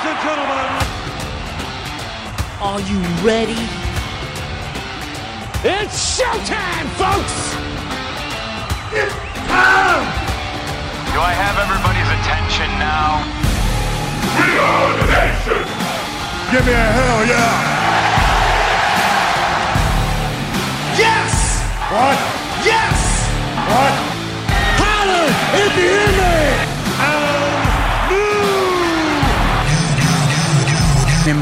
Ladies and gentlemen, Are you ready? it's showtime, folks! It's time! Do I have everybody's attention now? We are the nation! Give me a hell yeah! Yes! What? Yes! What? Holler if you hear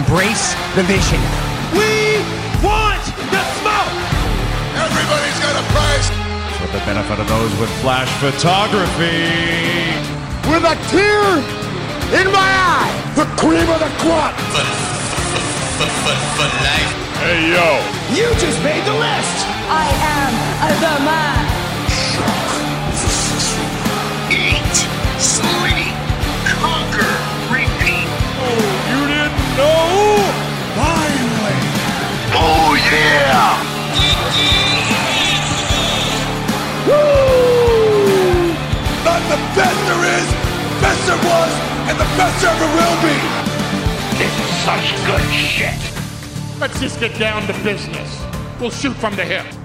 Embrace the vision. We want the smoke! Everybody's got a price! For the benefit of those with flash photography. With a tear in my eye! The cream of the crop! But for life, hey yo! You just made the list! I am the man. Yeah! Woo! Not the best there is, best there was, and the best there ever will be! This is such good shit. Let's just get down to business. We'll shoot from the hip.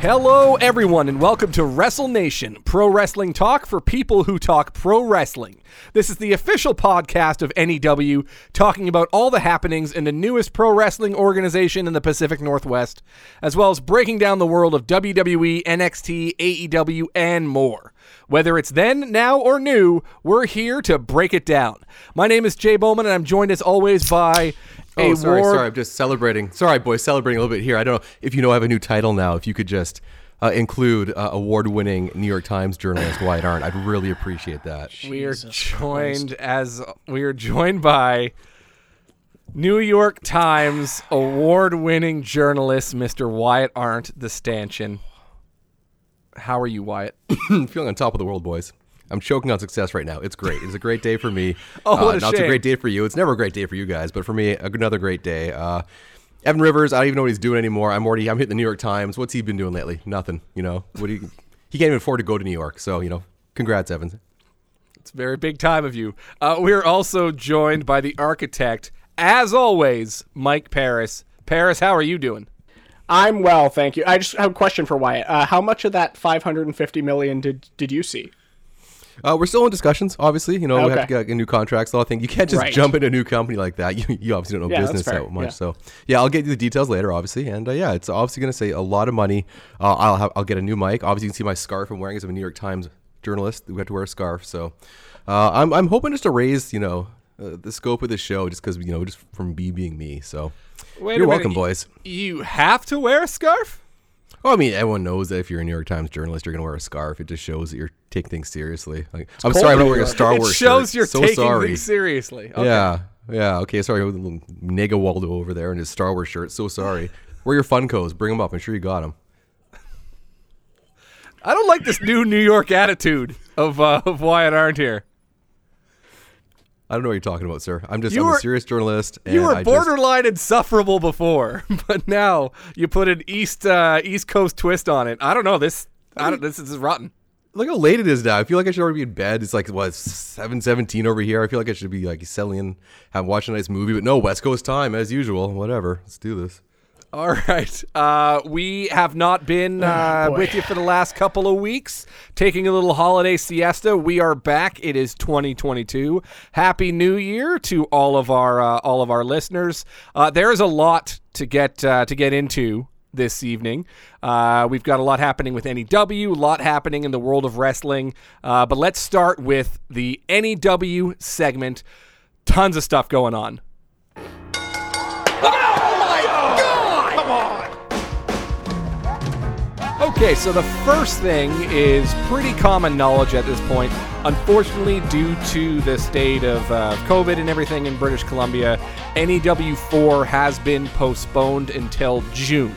Hello, everyone, and welcome to Wrestle Nation, pro wrestling talk for people who talk pro wrestling. This is the official podcast of NEW, talking about all the happenings in the newest pro wrestling organization in the Pacific Northwest, as well as breaking down the world of WWE, NXT, AEW, and more. Whether it's then, now, or new, we're here to break it down. My name is Jay Bowman, and I'm joined as always by a Oh, sorry, war- sorry. I'm just celebrating. Sorry, boys, celebrating a little bit here. I don't know if you know I have a new title now. If you could just uh, include uh, award-winning New York Times journalist Wyatt Arndt, I'd really appreciate that. We are joined as we are joined by New York Times award-winning journalist Mr. Wyatt Arndt, the stanchion. How are you, Wyatt? Feeling on top of the world, boys. I'm choking on success right now. It's great. It's a great day for me. Oh, what uh, a not shame. a great day for you. It's never a great day for you guys, but for me, another great day. Uh, Evan Rivers, I don't even know what he's doing anymore. I'm already, I'm hitting the New York Times. What's he been doing lately? Nothing. You know, what do you? He can't even afford to go to New York. So you know, congrats, Evans. It's a very big time of you. Uh, we're also joined by the architect, as always, Mike Paris. Paris, how are you doing? I'm well, thank you. I just have a question for Wyatt. Uh, how much of that 550 million did did you see? Uh, we're still in discussions, obviously. You know, we have to get a new contracts. All thing. You can't just Right. jump into a new company like that. You, you obviously don't know Yeah, business that much. Yeah. So yeah, I'll get you the details later, obviously. And uh, yeah, it's obviously going to say a lot of money. Uh, I'll have, I'll get a new mic. Obviously, you can see my scarf I'm wearing as a New York Times journalist. We have to wear a scarf. So uh, I'm I'm hoping just to raise you know uh, the scope of the show just because you know just from me being me. So Wait you're minute, welcome, y- boys. You have to wear a scarf? Well, I mean, everyone knows that if you're a New York Times journalist, you're going to wear a scarf. It just shows that you're taking things seriously. Like, I'm sorry, I'm not wearing a Star Wars it shows shirt. you're so taking sorry. things seriously. Okay. Yeah, yeah. Okay, sorry, with a little Nega Waldo over there in his Star Wars shirt. So sorry. Where your Funkos? Bring them up. I'm sure you got them. I don't like this new New York attitude of uh, of Wyatt Arndt here. I don't know what you're talking about, sir. I'm just You I'm were- a serious journalist. And You were I just- borderline insufferable before, but now you put an East uh, East Coast twist on it. I don't know this. I don't. This is rotten. look how late it is now. I feel like I should already be in bed. It's like what seven seventeen over here. I feel like I should be like settling, have watching a nice movie. But no, West Coast time as usual. Whatever. Let's do this. All right. Uh, we have not been uh, with you for the last couple of weeks, taking a little holiday siesta. We are back. It is 2022. Happy New Year to all of our uh, all of our listeners. Uh, there is a lot to get uh, to get into this evening. Uh, we've got a lot happening with NEW, a lot happening in the world of wrestling. Uh, but let's start with the NEW segment. Tons of stuff going on. Okay, so the first thing is pretty common knowledge at this point. Unfortunately, due to the state of uh, COVID and everything in British Columbia, NEW 4 has been postponed until June.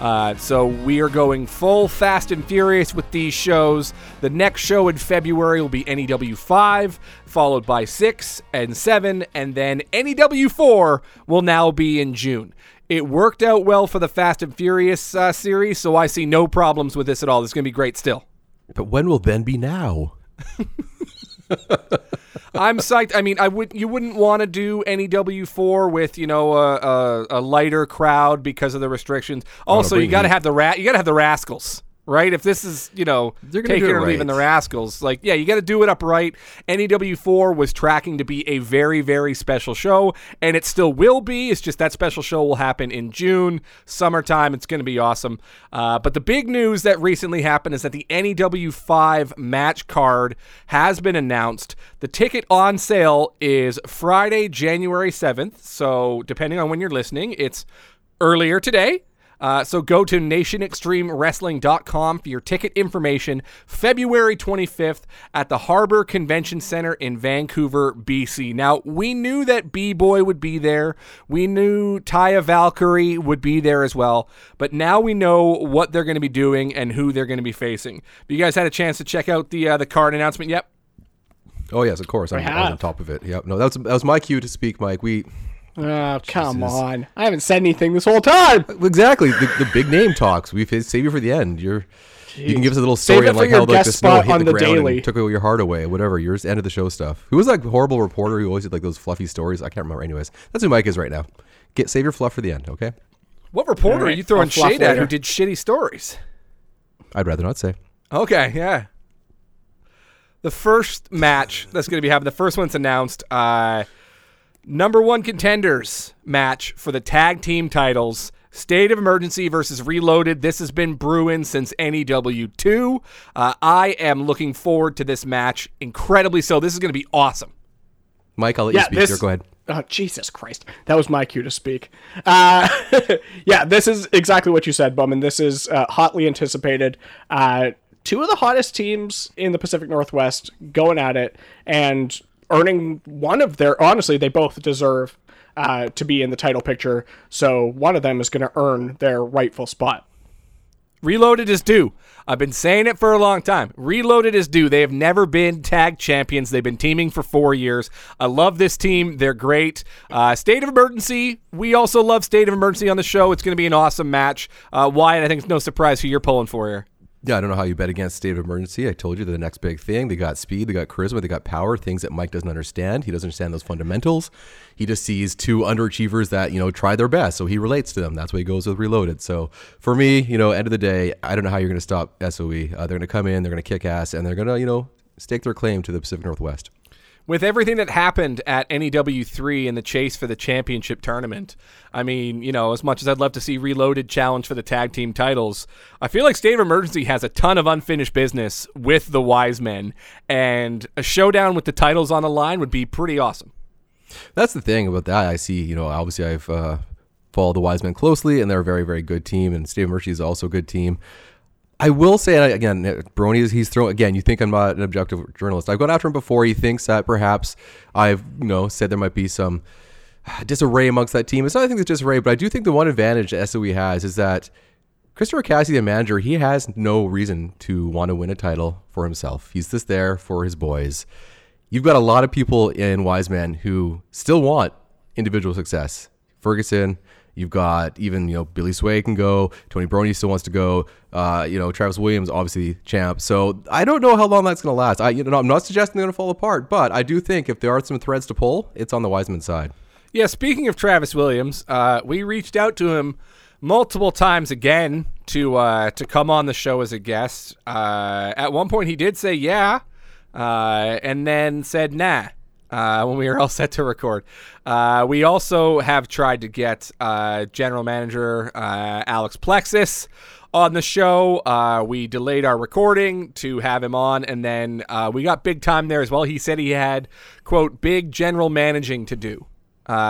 Uh, so we are going full fast and furious with these shows. The next show in February will be NEW 5, followed by 6 and 7, and then NEW 4 will now be in June. It worked out well for the Fast and Furious uh, series, so I see no problems with this at all. This is going to be great still. But when will then be now? I'm psyched. I mean, I would you wouldn't want to do any W4 with you know a, a, a lighter crowd because of the restrictions. Also, you got to have the rat. You got to have the rascals. Right, if this is you know They're gonna taking do it or leaving the rascals, like yeah, you got to do it upright. NEW4 was tracking to be a very very special show, and it still will be. It's just that special show will happen in June, summertime. It's going to be awesome. Uh, but the big news that recently happened is that the NEW5 match card has been announced. The ticket on sale is Friday, January 7th. So, depending on when you're listening, it's earlier today. Uh, so go to nationextremewrestling.com for your ticket information. February 25th at the Harbor Convention Center in Vancouver, BC. Now, we knew that B-Boy would be there. We knew Taya Valkyrie would be there as well. But now we know what they're going to be doing and who they're going to be facing. Have you guys had a chance to check out the uh, the card announcement yet? Oh yes, of course. I'm, I'm on top of it. Yep. No, that was that was my cue to speak, Mike. We Oh, come Jesus. on. I haven't said anything this whole time. exactly the, the big name talks. We've save you for the end. You're you can give us a little story on like your how like guest the snow hit on the, the ground Daily. and took your heart away. Whatever. Yours end of the show stuff. Who was that horrible reporter who always did like those fluffy stories? I can't remember. Anyways, that's who Mike is right now. Get save your fluff for the end. Okay. What reporter All right, are you throwing I'll fluff shade at who did shitty stories? I'd rather not say. Okay, yeah. The first match that's going to be happening, the first one's announced. Uh, number one contenders match for the tag team titles. State of Emergency versus Reloaded. This has been brewing since NEW2. Uh, I am looking forward to this match incredibly so. This is going to be awesome. Mike, I'll let Yeah, you speak this- here. Go ahead. Oh, Jesus Christ. That was my cue to speak. Uh, yeah, this is exactly what you said, Bowman. This is uh, hotly anticipated. Uh, two of the hottest teams in the Pacific Northwest going at it and earning one of their. Honestly, they both deserve uh, to be in the title picture. So one of them is going to earn their rightful spot. Reloaded is due. I've been saying it for a long time. Reloaded is due. They have never been tag champions. They've been teaming for four years. I love this team. They're great. Uh, State of Emergency. We also love State of Emergency on the show. It's going to be an awesome match. Uh, Wyatt, I think it's no surprise who you're pulling for here. Yeah, I don't know how you bet against state of emergency. I told you the next big thing. They got speed, they got charisma, they got power, things that Mike doesn't understand. He doesn't understand those fundamentals. He just sees two underachievers that, you know, try their best. So he relates to them. That's why he goes with reloaded. So for me, you know, end of the day, I don't know how you're going to stop SOE. Uh, they're going to come in, they're going to kick ass, and they're going to, you know, stake their claim to the Pacific Northwest. With everything that happened at NEW3 in the chase for the championship tournament, I mean, you know, as much as I'd love to see Reloaded challenge for the tag team titles, I feel like State of Emergency has a ton of unfinished business with the Wise Men, and a showdown with the titles on the line would be pretty awesome. That's the thing about that. I see, you know, obviously I've uh, followed the Wise Men closely, and they're a very, very good team, and State of Mercy is also a good team. I will say and again, uh, Brony is he's throwing again. You think I'm not an objective journalist? I've gone after him before. He thinks that perhaps I've you know said there might be some uh, disarray amongst that team. It's not I think it's disarray, but I do think the one advantage SOE has is that Christopher Cassidy, the manager, he has no reason to want to win a title for himself. He's just there for his boys. You've got a lot of people in Wise Men who still want individual success. Ferguson, you've got even you know Billy Sway can go. Tony Brony still wants to go. Uh, you know Travis Williams, obviously champ. So I don't know how long that's going to last. I you know I'm not suggesting they're going to fall apart, but I do think if there are some threads to pull, it's on the Wiseman side. Yeah, speaking of Travis Williams, uh, we reached out to him multiple times again to uh, to come on the show as a guest. Uh, at one point, he did say yeah, uh, and then said nah. Uh, when we were all set to record, uh, we also have tried to get uh, general manager uh, Alex Plexus on the show. Uh, we delayed our recording to have him on, and then uh, we got big time there as well. He said he had quote big general managing to do.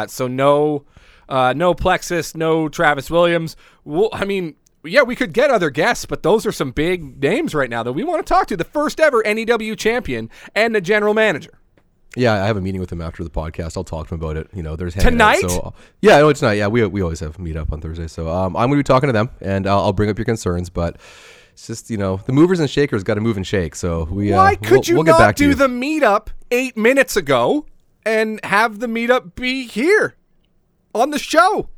So no, no Plexus, no Travis Williams. I mean, yeah, we could get other guests, but those are some big names right now that we want to talk to. The first ever NEW champion and the general manager. Yeah, I have a meeting with him after the podcast. I'll talk to him about it. You know, there's hanging out, Tonight? so yeah, no, it's not. Yeah, we we always have a meet up on Thursday. So um, I'm going to be talking to them, and I'll, I'll bring up your concerns. But it's just you know, the movers and shakers got to move and shake. So we uh, Why could we'll, you we'll get not back do you. the meetup eight minutes ago and have the meetup be here on the show?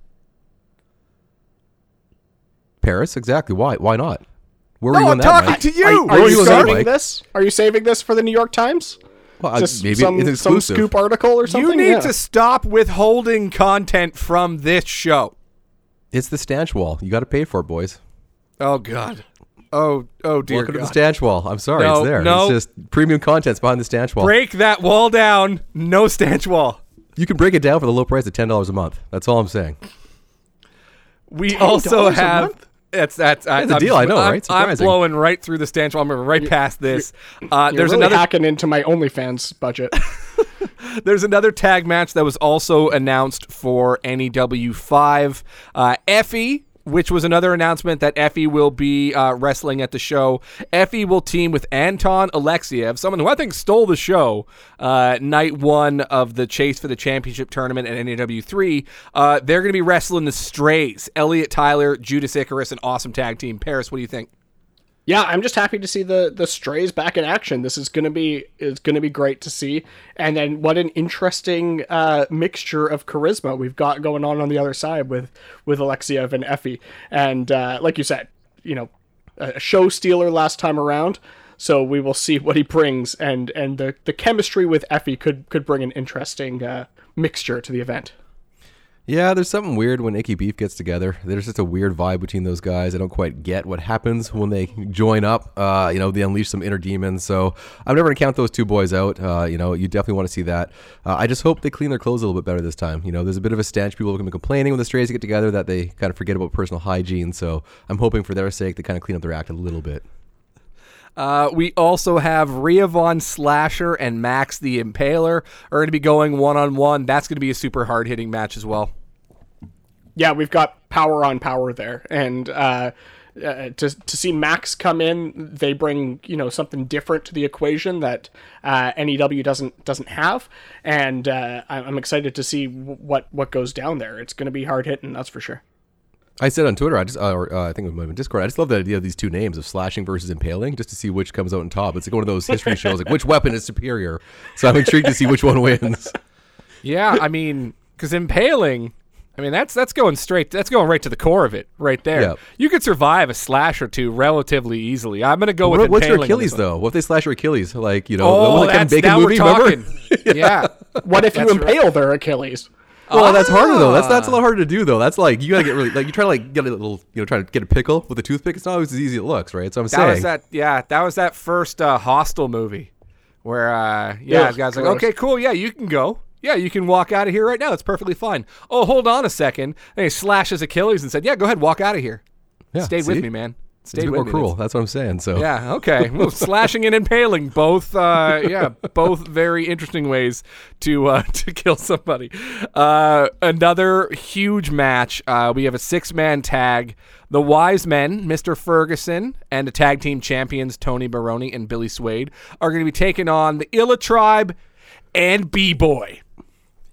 Paris? Exactly. Why? Why not? Where No, were you I'm on that? talking Mike? to you. Are, Where are were you saving this? Are you saving this for the New York Times? Well, I- Just maybe some, it's some exclusive. scoop article or something. You need Yeah. to stop withholding content from this show. It's the stanch wall. You got to pay for it, boys. Oh God. Oh oh dear Welcome to God. the stanch wall. I'm sorry, No, it's there. no. It's just premium contents behind the stanch wall. Break that wall down. No stanch wall. You can break it down for the low price of ten dollars a month. That's all I'm saying. We also $10 a have. Month? That's that's I- That's a I'm- deal, I know, I'm, right? I'm blowing right through the stanch wall. I'm moving right past this. Uh, You're there's really another hacking into my OnlyFans budget. There's another tag match that was also announced for NEW five. Uh, Effie, which was another announcement that Effie will be uh, wrestling at the show. Effie will team with Anton Alexiev, someone who I think stole the show uh, night one of the Chase for the Championship tournament at NEW3. Uh, they're going to be wrestling the Strays, Elliot Tyler, Judas Icarus, an awesome tag team. Paris, what do you think? Yeah, I'm just happy to see the the strays back in action. This is gonna be is gonna be great to see. And then what an interesting uh, mixture of charisma we've got going on on the other side with with Alexiev and Effie. And uh, like you said, you know, a show stealer last time around. So we will see what he brings, and and the the chemistry with Effie could could bring an interesting uh, mixture to the event. Yeah, there's something weird when Icky Beef gets together. There's just a weird vibe between those guys. I don't quite get what happens when they join up. Uh, you know, they unleash some inner demons. So I'm never gonna count those two boys out. Uh, you know, you definitely want to see that. Uh, I just hope they clean their clothes a little bit better this time. You know, there's a bit of a stench. People are gonna be complaining when the strays get together that they kind of forget about personal hygiene. So I'm hoping for their sake they kind of clean up their act a little bit. Uh, we also have Rhea Von Slasher and Max the Impaler are going to be going one on one. That's going to be a super hard hitting match as well. yeah, we've got power on power there, and uh, uh, to to see Max come in, they bring you know something different to the equation that uh, NEW doesn't doesn't have, and uh, I'm I'm excited to see what what goes down there. It's going to be hard hitting, that's for sure. I said on Twitter, I just, uh, or uh, I think it was my Discord, I just love the idea of these two names of slashing versus impaling, just to see which comes out on top. It's like one of those history shows, like which weapon is superior. So I'm intrigued to see which one wins. Yeah, I mean, because impaling, I mean that's that's going straight. That's going right to the core of it, right there. Yeah. You could survive a slash or two relatively easily. I'm going to go with What, what's your impaling on this Achilles one. though? What if they slash your Achilles? Like you know, Oh, like that that's, bacon now we're remember? talking. yeah. What if you That's right. impale their Achilles? Well, that's harder though. That's that's a Ah. lot harder to do though. That's like you gotta get really like you try to like get a little you know try to get a pickle with a toothpick. It's not always as easy as it looks, right? So I'm That saying was that. Yeah, that was that first uh, Hostel movie where uh, yeah, the guy's like, okay, cool, yeah, you can go. Yeah, you can walk out of here right now. It's perfectly fine. Oh, hold on a second. And he slashes Achilles and said, "Yeah, go ahead, walk out of here." Yeah, Stay with me, man. It's a Stay bit more cruel. That's- That's what I'm saying. So Yeah, okay. Well, slashing and impaling, both, uh, yeah, both very interesting ways to uh, to kill somebody. Uh, another huge match. Uh, we have a six man tag. The Wise Men, Mr. Ferguson, and the tag team champions Tony Baroni and Billy Swade are going to be taking on the Illa Tribe and B Boy.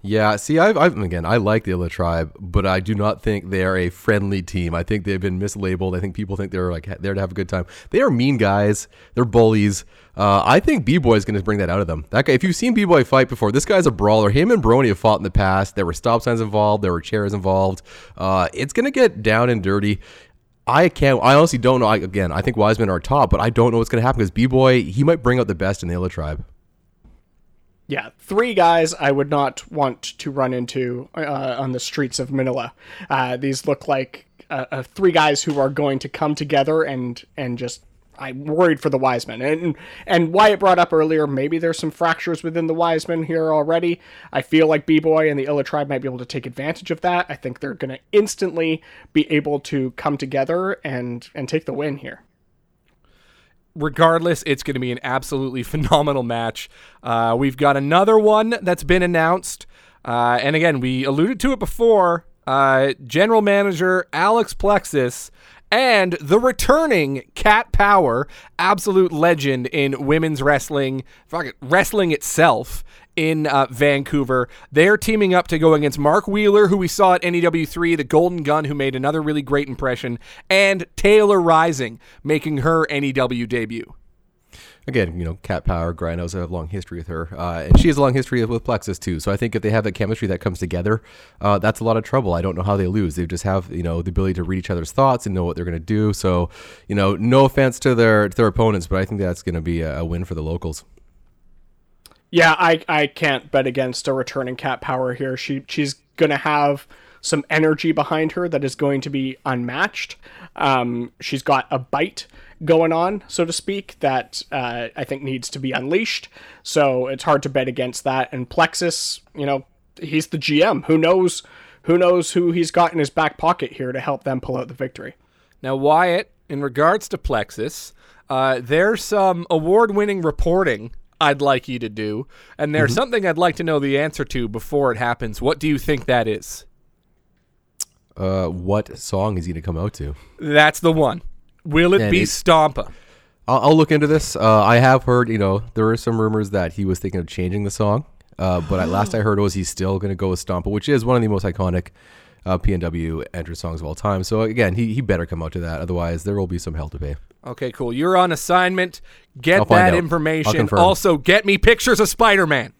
Yeah, see, I've, I've again, I like the Illa tribe, but I do not think they are a friendly team. I think they've been mislabeled. I think people think they're like there to have a good time. They are mean guys. They're bullies. Uh, I think B Boy is going to bring that out of them. That guy, if you've seen B Boy fight before, this guy's a brawler. Him and Brony have fought in the past. There were stop signs involved. There were chairs involved. Uh, it's going to get down and dirty. I can't. I honestly don't know. I, again, I think Wiseman are top, but I don't know what's going to happen because B Boy he might bring out the best in the Illa tribe. Yeah, three guys I would not want to run into uh, on the streets of Manila. Uh, these look like uh, uh, three guys who are going to come together and and just. I'm worried for the Wisemen, and and Wyatt brought up earlier. Maybe there's some fractures within the Wisemen here already. I feel like B Boy and the Illa Tribe might be able to take advantage of that. I think they're going to instantly be able to come together and and take the win here. Regardless, it's going to be an absolutely phenomenal match. Uh, we've got another one that's been announced. Uh, and again, we alluded to it before. Uh, General Manager Alex Plexus and the returning Cat Power, absolute legend in women's wrestling, wrestling itself in uh, Vancouver. They're teaming up to go against Mark Wheeler, who we saw at NEW3, the Golden Gun, who made another really great impression, and Taylor Rising, making her NEW debut. again, you know, Cat Power, Grindhouse have a long history with her, uh, and she has a long history with Plexus too. So I think if they have that chemistry that comes together, uh, that's a lot of trouble. I don't know how they lose. They just have you know the ability to read each other's thoughts and know what they're going to do. So you know, no offense to their to their opponents, but I think that's going to be a, a win for the locals. Yeah, I I can't bet against a returning Cat Power here. She she's gonna have some energy behind her that is going to be unmatched. Um, she's got a bite going on, so to speak, that uh, I think needs to be unleashed. So it's hard to bet against that. And Plexus, you know, he's the GM. Who knows? Who knows who he's got in his back pocket here to help them pull out the victory? Now, Wyatt, in regards to Plexus, uh, there's some award-winning reporting I'd like you to do, and there's Mm-hmm. something I'd like to know the answer to before it happens. What do you think that is? Uh, what song is he going to come out to? That's the one. Will it And be it- Stompa? I'll, I'll look into this. Uh, I have heard, you know, there are some rumors that he was thinking of changing the song, uh, but at last I heard was he's still going to go with Stompa, which is one of the most iconic uh, PNW entrance songs of all time. So again, he, he better come out to that, otherwise there will be some hell to pay. Okay, cool. You're on assignment. Get that out. Information. Also, get me pictures of Spider-Man.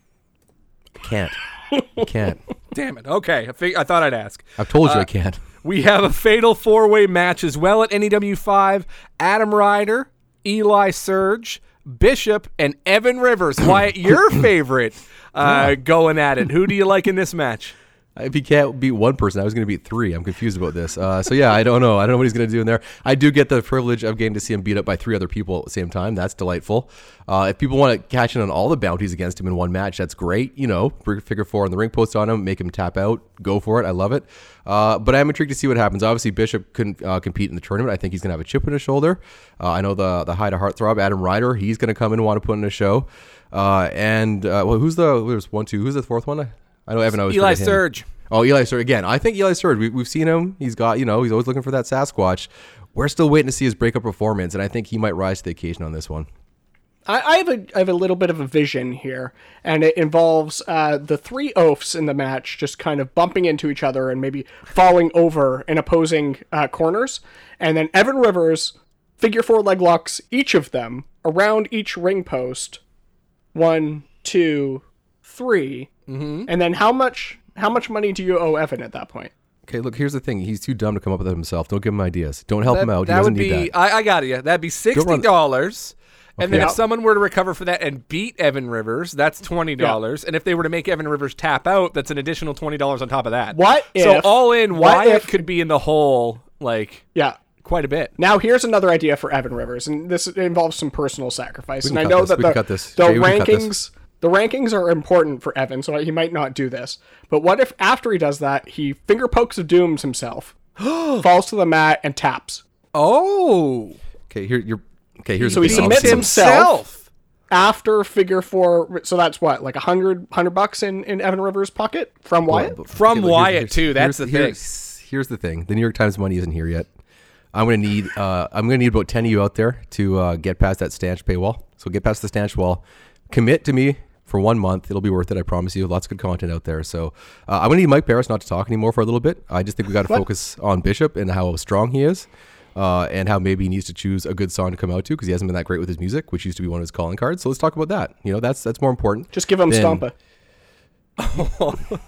I can't. I can't. Damn it. Okay, I, fig- I thought I'd ask. I've told you Uh, I can't. We have a fatal four way match as well at NEW 5. Adam Ryder, Eli Surge, Bishop, and Evan Rivers. Wyatt, your favorite, uh, going at it. Who do you like in this match? If he can't beat one person, I was going to beat three. I'm confused about this. Uh, so yeah, I don't know. I don't know what he's going to do in there. I do get the privilege of getting to see him beat up by three other people at the same time. That's delightful. Uh, if people want to catch in on all the bounties against him in one match, that's great. You know, figure four on the ring post on him, make him tap out, go for it. I love it. Uh, but I'm intrigued to see what happens. Obviously, Bishop couldn't uh, compete in the tournament. I think he's going to have a chip in his shoulder. Uh, I know the the high to heartthrob Adam Ryder. He's going to come in and want to put in a show. Uh, and well, who's the there's one two. Who's the fourth one? I know Evan. I always Eli him. Surge. Oh, Eli Surge again. I think Eli Surge. We, we've seen him. He's got you know he's always looking for that Sasquatch. We're still waiting to see his breakup performance, and I think he might rise to the occasion on this one. I, I have a I have a little bit of a vision here, and it involves uh, the three oafs in the match just kind of bumping into each other and maybe falling over in opposing uh, corners, and then Evan Rivers figure four leg locks each of them around each ring post, one, two, three, mm-hmm. and then how much how much money do you owe Evan at that point? Okay, look. Here's the thing. He's too dumb to come up with it himself. Don't give him ideas. Don't help him out. He that doesn't would need be, that. I, I got you. That'd be sixty dollars. And then Okay. if someone were to recover for that and beat Evan Rivers, that's twenty dollars. And if they were to make Evan Rivers tap out, that's an additional twenty dollars on top of that. What So if- all in, what Wyatt if- could be in the hole like Yeah. quite a bit. Now here's another idea for Evan Rivers, and this involves some personal sacrifice. We And can I know this. that We the, cut this. the Jay, cut this. rankings the rankings are important for Evan, so he might not do this. But what if after he does that, he finger pokes of dooms himself, falls to the mat, and taps Oh, Okay, here you're. Okay, here's So the he submits Obviously- himself. after figure four? So that's what like a hundred hundred bucks in in Evan Rivers' pocket from Wyatt. Well, From okay, look, Wyatt, too. That's here's- the thing. Here's, here's the thing. The New York Times money isn't here yet. I'm gonna need. Uh, I'm gonna need about ten of you out there to uh, get past that stanch paywall. So get past the stanch wall. Commit to me for one month. It'll be worth it. I promise you. Lots of good content out there. So uh, I'm gonna need Mike Paris not to talk anymore for a little bit. I just think we got to focus on Bishop and how strong he is. Uh, and how maybe he needs to choose a good song to come out to because he hasn't been that great with his music, which used to be one of his calling cards. So let's talk about that. You know, that's that's more important. Just give him than- Stompa.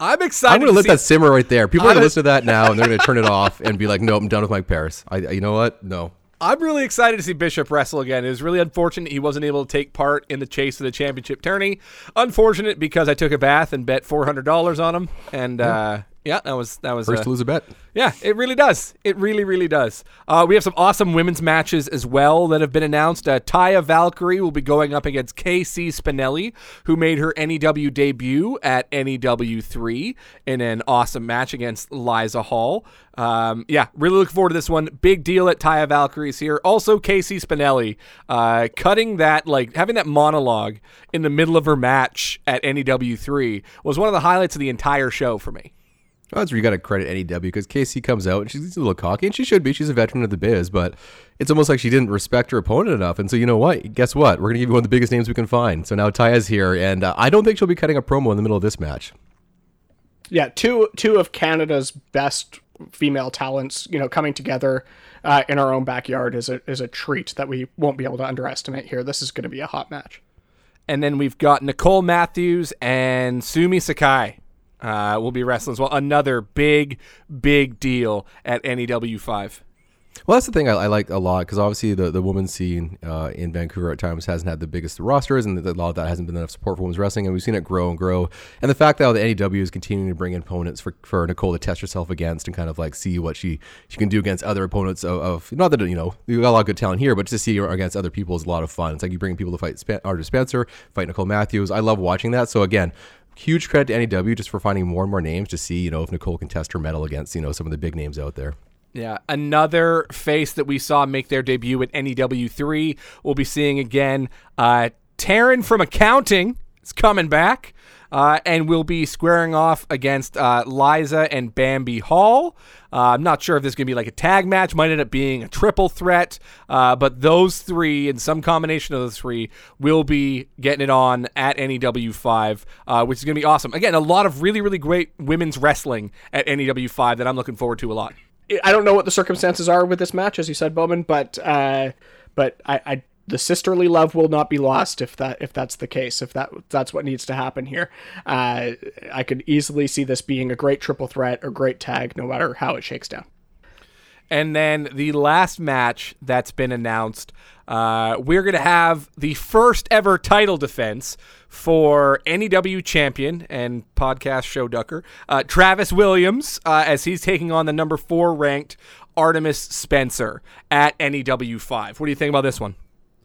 I'm excited. I'm going to let see- that simmer right there. People are I'm going to listen to that now, and they're going to turn it off and be like, "No, I'm done with Mike Paris." I, you know what? No. I'm really excited to see Bishop wrestle again. It was really unfortunate he wasn't able to take part in the chase of the championship tourney. Unfortunate because I took a bath and bet four hundred dollars on him, and uh, yeah, that was that was First uh, to lose a bet. Yeah, it really does. It really, really does. Uh, we have some awesome women's matches as well that have been announced. Uh, Taya Valkyrie will be going up against KC Spinelli, who made her NEW debut at NEW 3 in an awesome match against Liza Hall. Um, yeah, really looking forward to this one. Big deal at Taya Valkyrie's here. Also, KC Spinelli uh, cutting that, like having that monologue in the middle of her match at NEW 3 was one of the highlights of the entire show for me. Well, that's where you got to credit NEW because Casey comes out and she's a little cocky, and she should be. She's a veteran of the biz, but it's almost like she didn't respect her opponent enough. And so, you know what? Guess what? We're going to give you one of the biggest names we can find. So now Taya's here, and uh, I don't think she'll be cutting a promo in the middle of this match. yeah, two two of Canada's best female talents, you know, coming together uh, in our own backyard is a is a treat that we won't be able to underestimate here. This is going to be a hot match. And then we've got Nicole Matthews and Sumi Sakai uh, will be wrestling as well. Another big, big deal at NEW 5. Well, that's the thing I, I like a lot because obviously the, the women's scene uh, in Vancouver at times hasn't had the biggest rosters, and a lot of that hasn't been enough support for women's wrestling, and we've seen it grow and grow. And the fact that the NEW is continuing to bring in opponents for, for Nicole to test herself against and kind of like see what she, she can do against other opponents of, of not that you know you got a lot of good talent here, but to see her against other people is a lot of fun. It's like you bring people to fight Sp- Arthur Spencer, fight Nicole Matthews. I love watching that. So again, huge credit to NEW just for finding more and more names to see you know if Nicole can test her medal against you know some of the big names out there. Yeah, another face that we saw make their debut at NEW3. We'll be seeing again. Uh, Taryn from accounting is coming back. Uh, and we'll be squaring off against uh, Liza and Bambi Hall. Uh, I'm not sure if this is going to be like a tag match, might end up being a triple threat, uh, but those three and some combination of those three will be getting it on at NEW5, uh, which is going to be awesome. Again, a lot of really, really great women's wrestling at NEW5 that I'm looking forward to a lot. I don't know what the circumstances are with this match, as you said, Bowman, but uh, but I, I the sisterly love will not be lost if that if that's the case if that that's what needs to happen here. Uh, I could easily see this being a great triple threat or great tag, no matter how it shakes down. And then the last match that's been announced, uh, we're going to have the first ever title defense for NEW champion and podcast show ducker, uh, Travis Williams, uh, as he's taking on the number four ranked Artemis Spencer at NEW 5. What do you think about this one?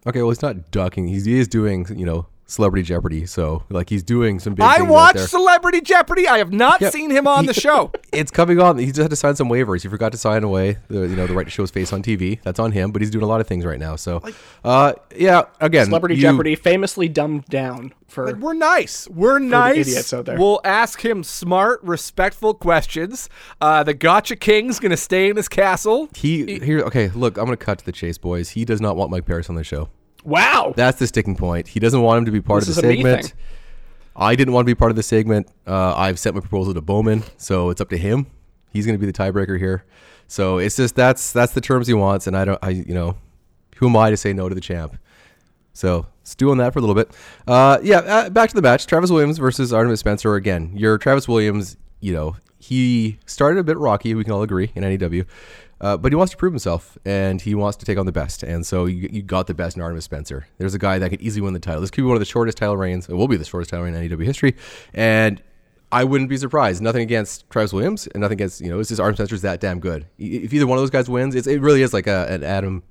Okay, well, he's not ducking. He's, he is doing, you know, Celebrity Jeopardy. So, like, he's doing some big I things out watch there. Celebrity Jeopardy. I have not Yep. seen him on the show. it's coming on. He just had to sign some waivers. He forgot to sign away the you know the right to show his face on TV. That's on him. But he's doing a lot of things right now. So, uh, yeah. Again, Celebrity you- Jeopardy, famously dumbed down for. Like, we're nice. We're nice. idiots out there. We'll ask him smart, respectful questions. Uh, the Gotcha King's gonna stay in his castle. He here. Okay, look. I'm gonna cut to the chase, boys. He does not want Mike Paris on the show. Wow. That's the sticking point. He doesn't want him to be part This of the is a me segment. I didn't want to be part of the segment. Uh, I've sent my proposal to Bowman, so it's up to him. He's going to be the tiebreaker here. So it's just that's that's the terms he wants, and I don't. I you know, who am I to say no to the champ? So stew on that for a little bit. Uh, yeah, uh, back to the match: Travis Williams versus Artemis Spencer. Again, your Travis Williams. You know, he started a bit rocky. We can all agree in NEW. Uh, but he wants to prove himself, and he wants to take on the best. And so you, you got the best in Artemis Spencer. There's a guy that could easily win the title. This could be one of the shortest title reigns. It will be the shortest title reign in NEW history. And I wouldn't be surprised. Nothing against Travis Williams, and nothing against you know. It's just Artemis Spencer's that damn good. If either one of those guys wins, it really is like a, an Adam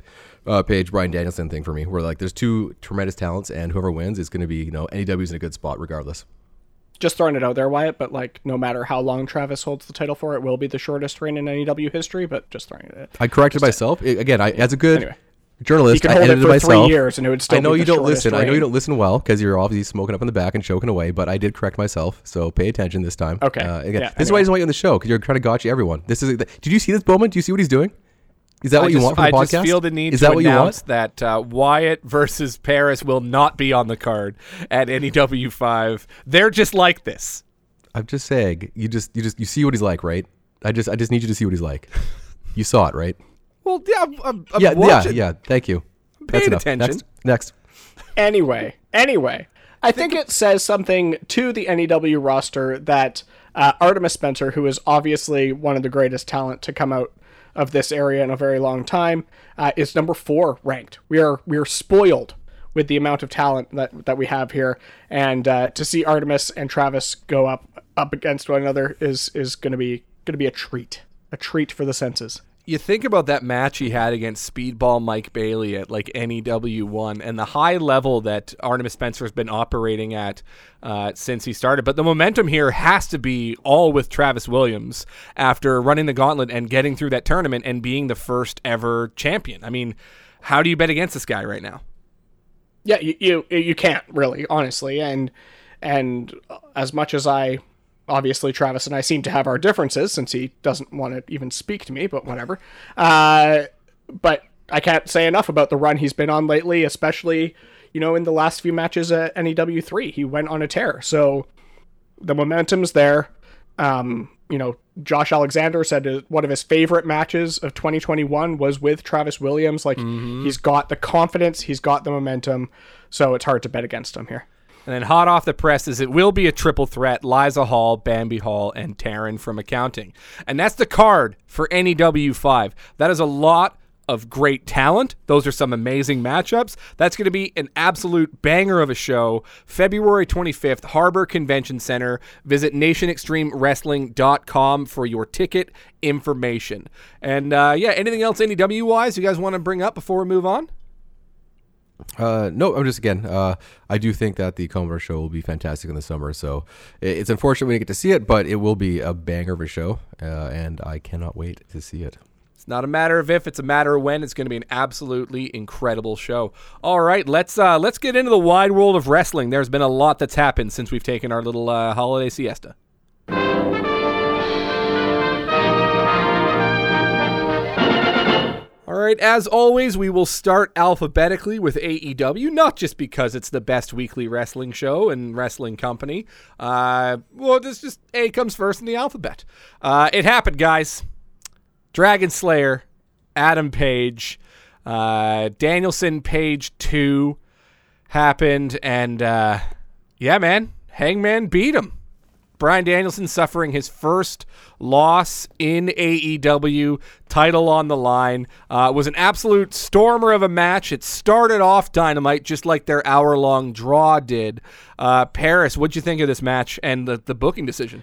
uh, Page, Bryan Danielson thing for me. Where like there's two tremendous talents, and whoever wins is going to be you know NEW's in a good spot regardless. Just throwing it out there, Wyatt, but like no matter how long Travis holds the title for, it will be the shortest reign in NEW history. But just throwing it. I corrected myself again. I, as a good Anyway. journalist, I hold it edited for three myself. years and it would still I know you don't listen. I know you don't listen well because you're obviously smoking up in the back and choking away. But I did correct myself, so pay attention this time. Okay. Uh, again, Yeah, this is why anyway. I just want you on the show because you're trying to gotcha everyone. This is. Did you see this Bowman? Do you see what he's doing? Is that I what you just, want from I the podcast? just feel the need is to that what you announce want? that uh, Wyatt versus Paris will not be on the card at NEW five. They're just like this. I'm just saying. You just you just you see what he's like, right? I just I just need you to see what he's like. You saw it, right? Well, yeah, I'm, I'm, I'm yeah, yeah, watching. yeah. Thank you. paying enough. attention. Next, next. Anyway, anyway, I think it says something to the NEW roster that uh, Artemis Spencer, who is obviously one of the greatest talent to come out of this area in a very long time, uh, is number four ranked. We are we are spoiled with the amount of talent that that we have here, and uh, to see Artemis and Travis go up up against one another is is going to be going to be a treat, a treat for the senses. You think about that match he had against Speedball Mike Bailey at like NEW one and the high level that Artemis Spencer has been operating at uh, since he started. But the momentum here has to be all with Travis Williams after running the gauntlet and getting through that tournament and being the first ever champion. I mean, how do you bet against this guy right now? Yeah, you, you you can't really, honestly, and and as much as I, obviously Travis and I seem to have our differences since he doesn't want to even speak to me, but whatever. Uh, but I can't say enough about the run he's been on lately, especially you know in the last few matches at NEW three, he went on a tear. So the momentum's there. Um, you know, Josh Alexander said one of his favorite matches of 2021 was with Travis Williams. Like he's got the confidence, he's got the momentum, so it's hard to bet against him here. And then hot off the press is it will be a triple threat: Liza Hall, Bambi Hall, and Taryn from accounting. And that's the card for NEW five. That is a lot of great talent. Those are some amazing matchups. That's going to be an absolute banger of a show. February 25th, Harbor Convention Center. Visit nationextremewrestling.com for your ticket information. And uh, yeah, anything else NEW wise you guys want to bring up before we move on? Uh, no, I'm just again. Uh, I do think that the Commodore show will be fantastic in the summer. So it's unfortunate we didn't get to see it, but it will be a banger of a show, uh, and I cannot wait to see it. It's not a matter of if, it's a matter of when. It's going to be an absolutely incredible show. All right, let's uh, let's get into the wide world of wrestling. There's been a lot that's happened since we've taken our little uh, holiday siesta. Right, as always, we will start alphabetically with AEW, not just because it's the best weekly wrestling show and wrestling company. Uh, well, this just A comes first in the alphabet. Uh, it happened, guys. Dragon Slayer, Adam Page, uh, Danielson Page 2 happened, and uh, yeah, man, Hangman beat him. Bryan Danielson suffering his first loss in AEW, title on the line. Uh, was an absolute stormer of a match. It started off dynamite just like their hour long draw did. Uh, Paris, what'd you think of this match and the, the booking decision?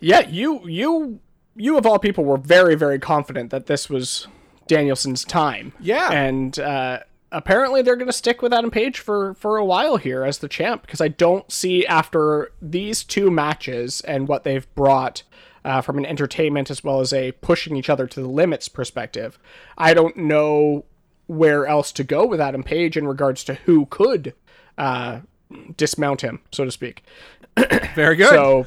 Yeah, you you you of all people were very very confident that this was Danielson's time. Yeah. and uh, apparently they're going to stick with Adam Page for for a while here as the champ because I don't see after these two matches and what they've brought. Uh, from an entertainment as well as a pushing each other to the limits perspective, I don't know where else to go with Adam Page in regards to who could uh, dismount him, so to speak. Very good. So,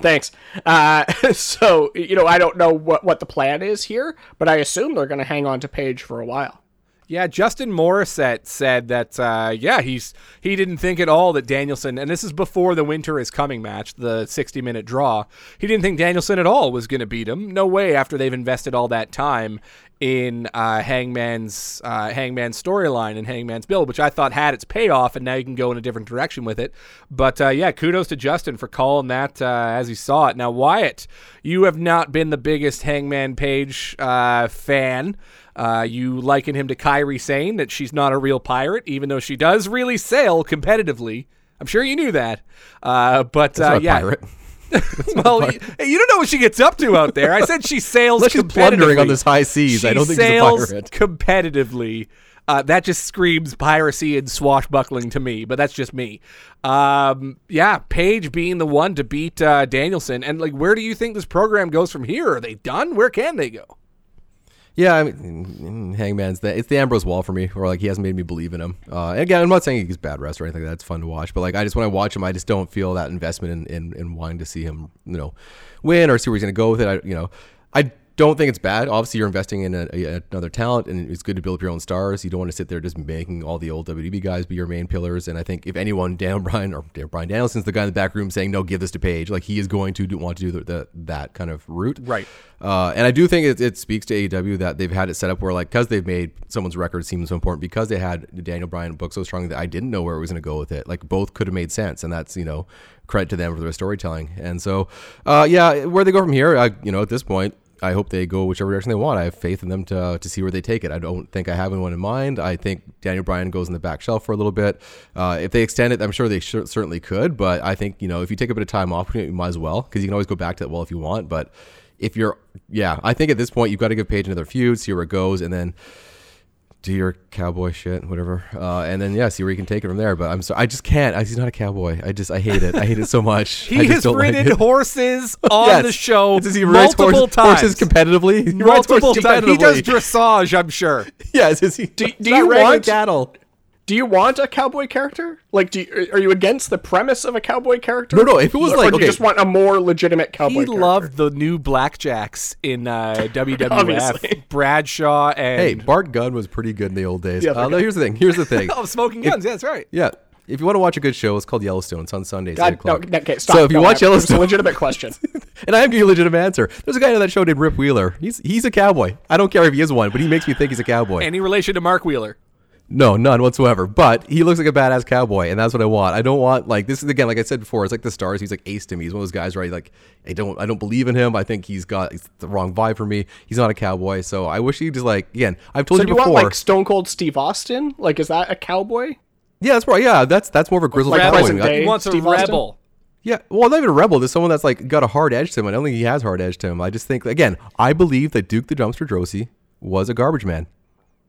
thanks. Uh, so, you know, I don't know what, what the plan is here, but I assume they're going to hang on to Page for a while. Yeah, Justin Morissette said that. Uh, yeah, he's he didn't think at all that Danielson, and this is before the Winter is Coming match, the 60 minute draw. He didn't think Danielson at all was going to beat him. No way. After they've invested all that time in uh, Hangman's uh, Hangman's storyline and Hangman's build, which I thought had its payoff, and now you can go in a different direction with it. But uh, yeah, kudos to Justin for calling that uh, as he saw it. Now, Wyatt, you have not been the biggest Hangman Page uh, fan. Uh, you liken him to Kairi Sane that she's not a real pirate, even though she does really sail competitively. I'm sure you knew that. Uh, but uh, yeah, pirate. well, you, you don't know what she gets up to out there. I said she sails Unless she's plundering on this high seas, She I don't think she's a pirate. competitively. Uh, that just screams piracy and swashbuckling to me, but that's just me. Um, yeah, Page being the one to beat uh, Danielson, and like, where do you think this program goes from here? Are they done? Where can they go? Yeah, I mean, Hangman's the it's the Ambrose Wall for me, or like he hasn't made me believe in him. Uh, again, I'm not saying he's bad wrestler or anything. like that. It's fun to watch, but like I just when I watch him, I just don't feel that investment in, in, in wanting to see him, you know, win or see where he's to go with it. I, you know, I don't think it's bad. Obviously, you're investing in a, a, another talent, and it's good to build up your own stars. You don't want to sit there just making all the old WDB guys be your main pillars. And I think if anyone, Dan Bryan or Dan Bryan Danielson's the guy in the back room saying no, give this to Page. Like he is going to do, want to do the, the, that kind of route, Right. uh, and I do think it, it speaks to AEW that they've had it set up where, like, because they've made someone's record seem so important, because they had Daniel Bryan book so strongly that I didn't know where it was going to go with it. Like, both could have made sense, and that's you know credit to them for their storytelling. And so, uh, yeah, where they go from here, I, you know, at this point, I hope they go whichever direction they want. I have faith in them to to see where they take it. I don't think I have anyone in mind. I think Daniel Bryan goes in the back shelf for a little bit. Uh, if they extend it, I'm sure they cer- certainly could. But I think you know if you take a bit of time off, you might as well because you can always go back to that well if you want. But if you're, yeah, I think at this point you've got to give Page another feud, see where it goes, and then do your cowboy shit, whatever, uh, and then yeah, see where you can take it from there. But I'm so I just can't. I, he's not a cowboy. I just I hate it. I hate it so much. I He just has don't like ridden horses on Yes. the show Does he rides multiple horse- times. horses competitively? He multiple horses times. He does dressage, I'm sure. Yes, is he? Do, it's do you regular want cattle? Do you want a cowboy character? Like, do you, are you against the premise of a cowboy character? No, no, if it was or like- do okay. you just want a more legitimate cowboy. He character? loved the new blackjacks in uh, WWF. Bradshaw and Hey, Bart Gunn was pretty good in the old days. Yeah, uh, no, here's the thing. Here's the thing. oh, Smoking Guns. yeah, that's right. yeah, if you want to watch a good show, it's called Yellowstone. It's on Sundays. God, 8 no, o'clock. no, okay, stop. So if you No, watch that- it's a Yellowstone, legitimate question. and I am giving a legitimate answer. There's a guy on that show named Rip Wheeler. He's he's a cowboy. I don't care if he is one, but he makes me think he's a cowboy. Any relation to Mark Wheeler? No, none whatsoever. But he looks like a badass cowboy, and that's what I want. I don't want like this is again, like I said before, it's like the stars. He's like ace to me. He's one of those guys where I like I don't I don't believe in him. I think he's got he's the wrong vibe for me. He's not a cowboy, so I wish he just like again. I've told So you do you want like Stone Cold Steve Austin? Like, is that a cowboy? yeah, that's right. Yeah, that's that's more of a grizzled Like cowboy. day He wants a Steve Austin? rebel. Yeah, well, not even a rebel. There's someone that's like got a hard edge to him. I don't think he has hard edge to him. I just think again, I believe that Duke the Dumpster Droese was a garbage man.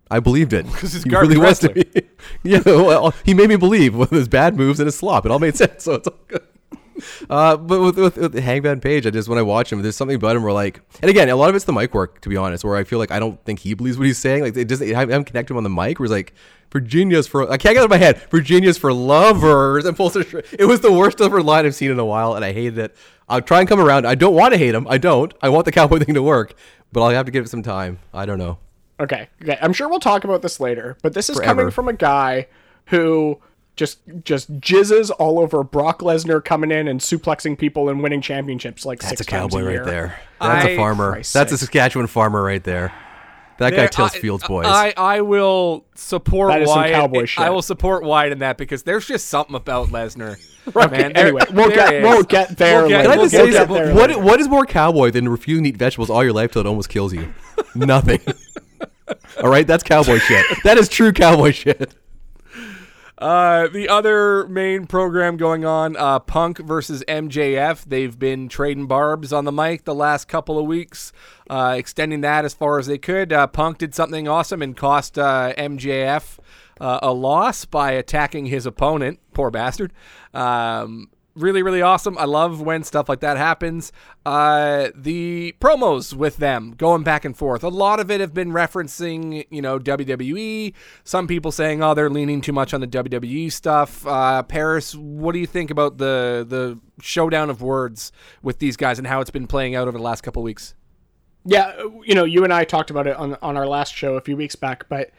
I believed it because he's garbage was to me. yeah, well, he made me believe with his bad moves and his slop. It all made sense, so it's all good. Uh, but with, with, with Hangman Page, I just when I watch him, there's something about him where like, and again, a lot of it's the mic work, to be honest, where I feel like I don't think he believes what he's saying. Like it doesn't, I haven't connected him on the mic. Where he's like, Virginia's for, I can't get out of my head. Virginia's for lovers, and pulls it. It was the worst ever line I've seen in a while, and I hated it. I'll try and come around. I don't want to hate him. I don't. I want the cowboy thing to work, but I'll have to give it some time. I don't know. Okay, okay. I'm sure we'll talk about this later, but this is Forever. coming from a guy who just just jizzes all over Brock Lesnar coming in and suplexing people and winning championships like That's six a cowboy times a right there. That's I- a farmer. Christ's That's a. Saskatchewan farmer right there. That guy There- kills I- Fields boys. I, I will support That is some cowboy shit. I will support Wyatt in that because there's just something about Lesnar. Right, man. There- anyway, we'll there get- is. we'll get there We'll get- Can I We'll just say something? What, what is more cowboy than refusing to eat vegetables all your life till it almost kills you? Nothing. all right, that's cowboy shit. That is true cowboy shit. Uh, the other main program going on, uh, Punk versus MJF. They've been trading barbs on the mic the last couple of weeks, uh, extending that as far as they could. Uh, Punk did something awesome and cost uh, MJF uh, a loss by attacking his opponent. Poor bastard. Um, really, really awesome. I love when stuff like that happens. Uh, the promos with them going back and forth. A lot of it have been referencing, you know, WWE. Some people saying, oh, they're leaning too much on the WWE stuff. Uh, Paris, what do you think about the the showdown of words with these guys and how it's been playing out over the last couple weeks? Yeah, you know, you and I talked about it on on our last show a few weeks back, but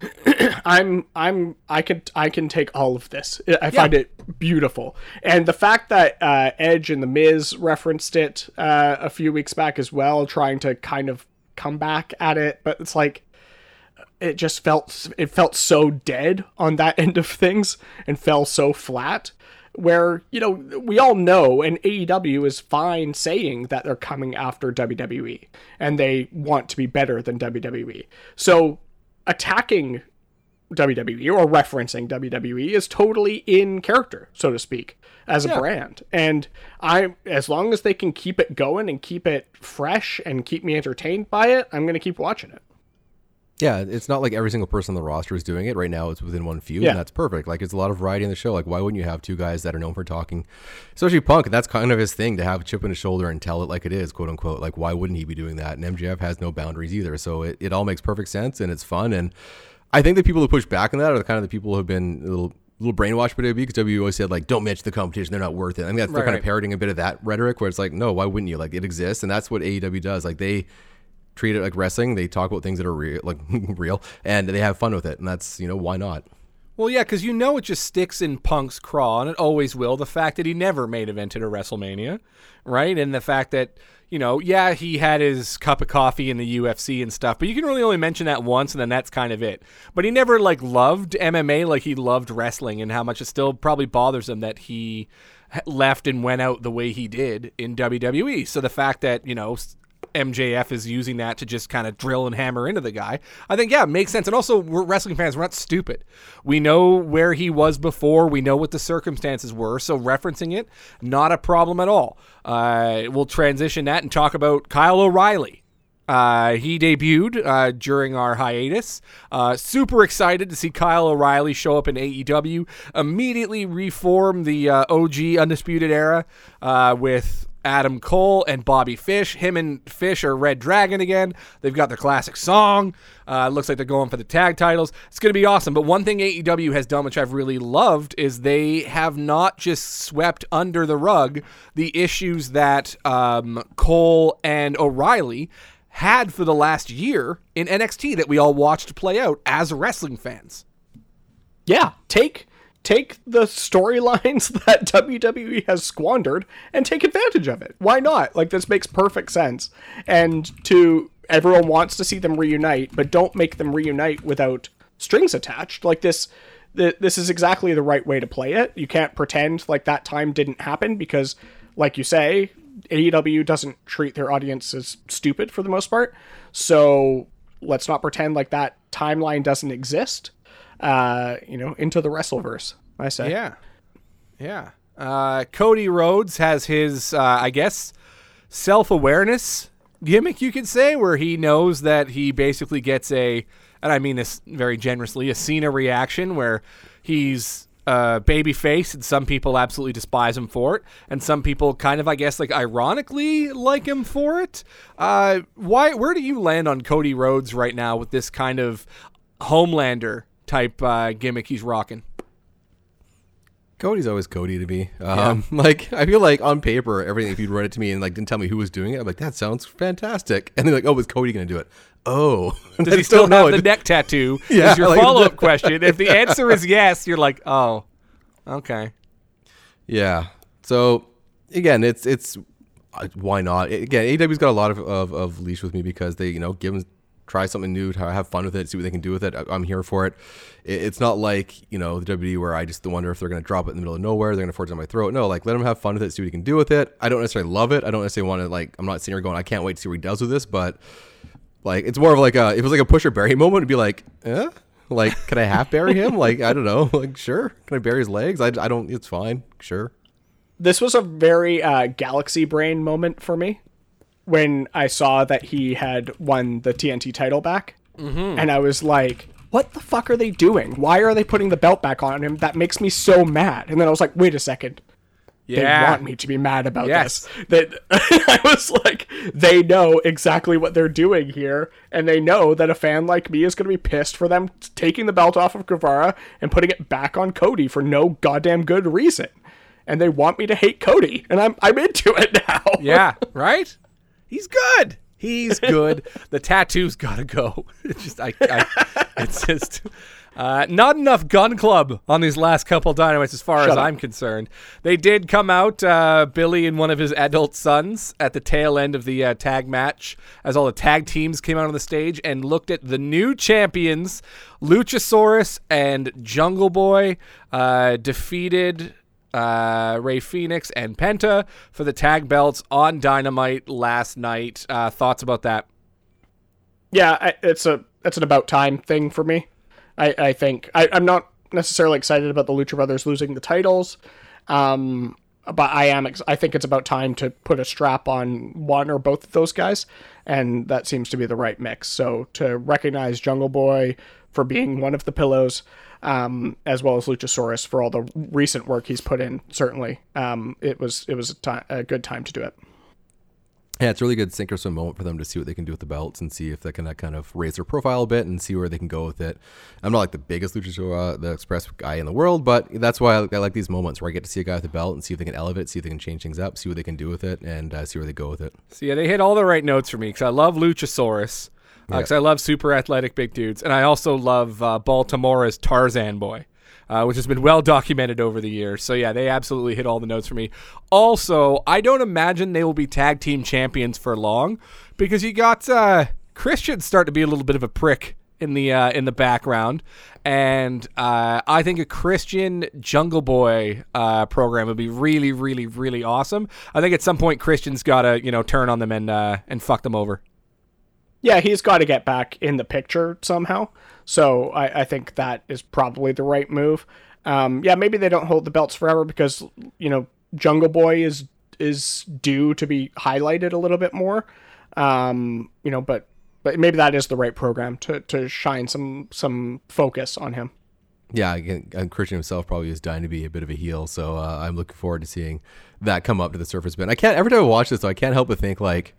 I'm I'm I can I can take all of this. I find it beautiful, and the fact that uh, Edge and the Miz referenced it uh, a few weeks back as well, trying to kind of come back at it, but it's like it just felt it felt so dead on that end of things and fell so flat where you know we all know and AEW is fine saying that they're coming after WWE and they want to be better than WWE. So attacking WWE or referencing WWE is totally in character, so to speak, as a brand. And I as long as they can keep it going and keep it fresh and keep me entertained by it, I'm going to keep watching it. Yeah, it's not like every single person on the roster is doing it right now. It's within one feud, Yeah. and that's perfect. Like it's a lot of variety in the show. Like why wouldn't you have two guys that are known for talking, especially Punk? That's kind of his thing to have a chip on his shoulder and tell it like it is, quote unquote. Like why wouldn't he be doing that? And MJF has no boundaries either, so it, it all makes perfect sense and it's fun. And I think the people who push back on that are the kind of the people who have been a little little brainwashed by WWE because WWE always said like don't match the competition, they're not worth it. I think that's they're kind right. of parroting a bit of that rhetoric where it's like no, why wouldn't you? Like it exists, and that's what AEW does. Like they treat it like wrestling. They talk about things that are real, like real, and they have fun with it. And that's you know why not? Well, yeah, because you know it just sticks in Punk's craw, and it always will. The fact that he never made evented a WrestleMania, right? And the fact that, you know, yeah, he had his cup of coffee in the UFC and stuff, but you can really only mention that once, and then that's kind of it. But he never, like, loved MMA like he loved wrestling, and how much it still probably bothers him that he left and went out the way he did in WWE. So the fact that, you know, MJF is using that to just kind of drill and hammer into the guy. I think, yeah, it makes sense. And also, we're wrestling fans. We're not stupid. We know where he was before. We know what the circumstances were. So referencing it, not a problem at all. Uh, we'll transition that and talk about Kyle O'Reilly. Uh, he debuted uh, during our hiatus. Uh, super excited to see Kyle O'Reilly show up in AEW. Immediately reform the uh, OG Undisputed Era uh, with Adam Cole and Bobby Fish. Him and Fish are Red Dragon again. They've got their classic song. Uh, looks like they're going for the tag titles. It's going to be awesome. But one thing AEW has done, which I've really loved, is they have not just swept under the rug the issues that um, Cole and O'Reilly had for the last year in NXT that we all watched play out as wrestling fans. yeah, take take the storylines that WWE has squandered and take advantage of it. Why not? Like this makes perfect sense. And to everyone wants to see them reunite, but don't make them reunite without strings attached. Like this, th- this is exactly the right way to play it. You can't pretend like that time didn't happen because, like you say, AEW doesn't treat their audience as stupid for the most part. So let's not pretend like that timeline doesn't exist. Uh, you know, into the Wrestleverse. I say. Yeah. Yeah. Uh, Cody Rhodes has his, uh, I guess, self awareness gimmick, you could say, where he knows that he basically gets a, and I mean this very generously, a Cena reaction where he's a baby face and some people absolutely despise him for it and some people kind of i guess like ironically like him for it uh why where do you land on cody rhodes right now with this kind of homelander type uh gimmick he's rocking Cody's always Cody to me. Um, Like I feel like on paper, everything. If you'd read it to me and like didn't tell me who was doing it, I'm like, that sounds fantastic. And they're like, oh, is Cody going to do it? Oh, Does he still have the neck tattoo? Yeah, Is your like- follow up question. If the answer is yes, you're like, oh, okay. Yeah. So again, it's it's uh, why not? Again, AW's got a lot of, of, of leash with me because they you know give them try something new, have fun with it, see what they can do with it. I'm here for it. It- It's not like you know the WWE where I just wonder if they're going to drop it in the middle of nowhere, they're going to force it down my throat. No, like let him have fun with it, see what he can do with it. I don't necessarily love it. I don't necessarily want to like. I'm not sitting here going, I can't wait to see what he does with this, but like it's more of like a if it was like a pusher bury moment, it'd be like, eh. Like, can I half bury him? Like, I don't know. Like, sure. Can I bury his legs? I, I don't. It's fine. Sure. this was a very uh, galaxy brain moment for me when I saw that he had won the TNT title back, mm-hmm. and I was like, "What the fuck are they doing? Why are they putting the belt back on him? That makes me so mad." And then I was like, "Wait a second, they want me to be mad about Yes. this." That I was like, they know exactly what they're doing here, and they know that a fan like me is going to be pissed for them taking the belt off of Guevara and putting it back on Cody for no goddamn good reason. And they want me to hate Cody, and I'm I'm into it now. Yeah, right? He's good. He's good. the tattoo's got to go. It's just, I, I it's just. Uh, not enough gun club on these last couple dynamites as far as up. I'm concerned. They did come out, uh, Billy and one of his adult sons, at the tail end of the uh, tag match, as all the tag teams came out on the stage and looked at the new champions, Luchasaurus and Jungle Boy, uh, defeated uh, Rey Fénix and Penta for the tag belts on Dynamite last night. Uh, thoughts about that? yeah, I, it's a it's an about time thing for me. I I think I, I'm not necessarily excited about the Lucha Brothers losing the titles, um, but I am. Ex- I think it's about time to put a strap on one or both of those guys, and that seems to be the right mix. So to recognize Jungle Boy for being one of the pillars. Um, as well as Luchasaurus for all the recent work he's put in, certainly, um, it was it was a, ti- a good time to do it. Yeah, it's a really good sink or swim moment for them to see what they can do with the belts and see if they can uh, kind of raise their profile a bit and see where they can go with it. I'm not like the biggest Luchasaurus, uh, the Express guy in the world, but that's why I, I like these moments where I get to see a guy with a belt and see if they can elevate, see if they can change things up, see what they can do with it, and uh, see where they go with it. So yeah, they hit all the right notes for me because I love Luchasaurus, because I love super athletic big dudes, and I also love uh, Baltimore's Tarzan boy. Uh, which has been well documented over the years. So yeah, they absolutely hit all the notes for me. Also, I don't imagine they will be tag team champions for long because you got uh, Christian starting to be a little bit of a prick in the uh, in the background, and uh, I think a Christian Jungle Boy uh, program would be really, really, really awesome. I think at some point Christian's got to you know turn on them and uh, and fuck them over. Yeah, he's got to get back in the picture somehow. So I, I think that is probably the right move. Um, yeah, maybe they don't hold the belts forever because you know Jungle Boy is is due to be highlighted a little bit more. Um, you know, but but maybe that is the right program to to shine some some focus on him. Yeah, again, and Christian himself probably is dying to be a bit of a heel, so uh, I'm looking forward to seeing that come up to the surface. But I can't every time I watch this, though, I can't help but think like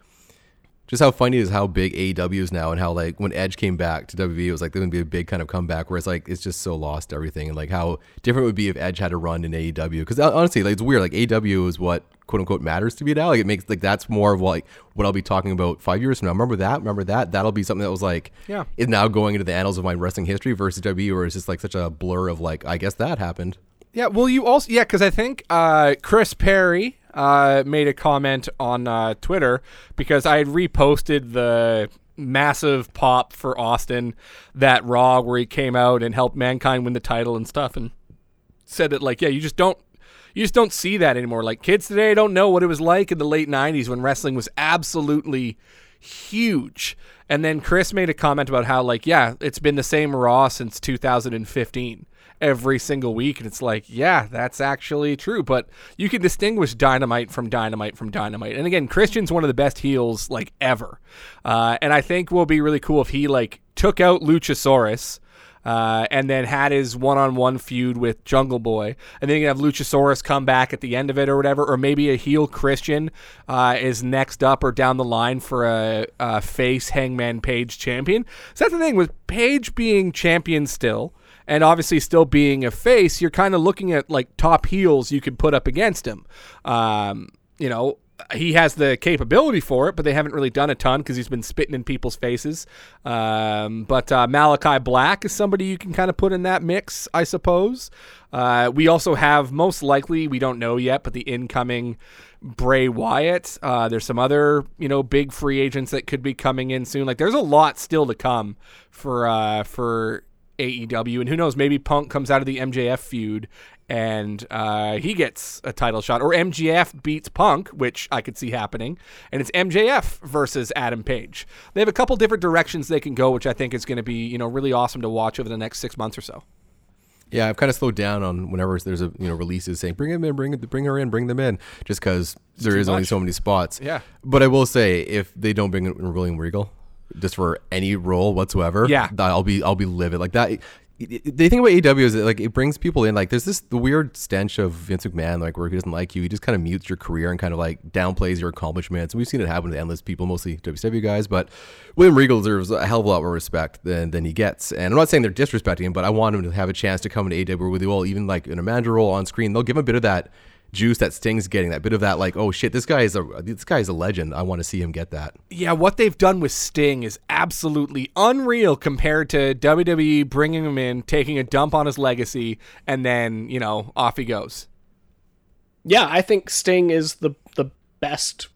just how funny is how big AEW is now, and how like when Edge came back to WWE, it was like there would be a big kind of comeback. Where it's like it's just so lost everything, and like how different it would be if Edge had to run in AEW. Because honestly, like it's weird. Like AEW is what quote unquote matters to me now. Like it makes like that's more of like what I'll be talking about five years from now. Remember that? Remember that? That'll be something that was like Yeah. is now going into the annals of my wrestling history versus WWE, where it's just like such a blur of like I guess that happened. Yeah, well, you also yeah, because I think uh, Chris Perry uh, made a comment on uh, Twitter because I had reposted the massive pop for Austin that Raw where he came out and helped Mankind win the title and stuff and said that like yeah you just don't you just don't see that anymore. Like kids today don't know what it was like in the late '90s when wrestling was absolutely huge. And then Chris made a comment about how like yeah it's been the same Raw since 2015 every single week. And it's like, yeah, that's actually true. But you can distinguish Dynamite from Dynamite from Dynamite. And again, Christian's one of the best heels like ever. Uh, and I think will be really cool if he like took out Luchasaurus. Uh, and then had his one-on-one feud with Jungle Boy, and then you can have Luchasaurus come back at the end of it or whatever, or maybe a heel Christian uh, is next up or down the line for a, a face Hangman Page champion. So that's the thing with Page being champion still and obviously still being a face, you're kind of looking at like top heels you could put up against him. Um, you know, he has the capability for it, but they haven't really done a ton because he's been spitting in people's faces. Um, but uh, Malachi Black is somebody you can kind of put in that mix, I suppose. Uh, we also have most likely, we don't know yet, but the incoming Bray Wyatt. Uh, there's some other, you know, big free agents that could be coming in soon. Like, there's a lot still to come for uh, for AEW, and who knows, maybe Punk comes out of the MJF feud and uh, he gets a title shot, or MJF beats Punk, which I could see happening, and it's MJF versus Adam Page. They have a couple different directions they can go, which I think is going to be you know really awesome to watch over the next six months or so. Yeah, I've kind of slowed down on whenever there's a you know releases saying bring him in, bring bring her in, bring them in, just because there is only so many spots. Yeah. But I will say, if they don't bring in William Regal, just for any role whatsoever, Yeah. that I'll be I'll be livid like that. The thing about AW is that like it brings people in. Like there's this the weird stench of Vince McMahon, like where he doesn't like you, he just kind of mutes your career and kind of like downplays your accomplishments. And we've seen it happen to endless people, mostly WCW guys. But William Regal deserves a hell of a lot more respect than than he gets. And I'm not saying they're disrespecting him, but I want him to have a chance to come into AEW with you all, even like in a manager role on screen. They'll give him a bit of that juice that Sting's getting, that bit of that like, oh shit, this guy is a this guy is a legend. I want to see him get that. Yeah, what they've done with Sting is absolutely unreal compared to WWE bringing him in, taking a dump on his legacy, and then you know off he goes. Yeah, I think Sting is the the best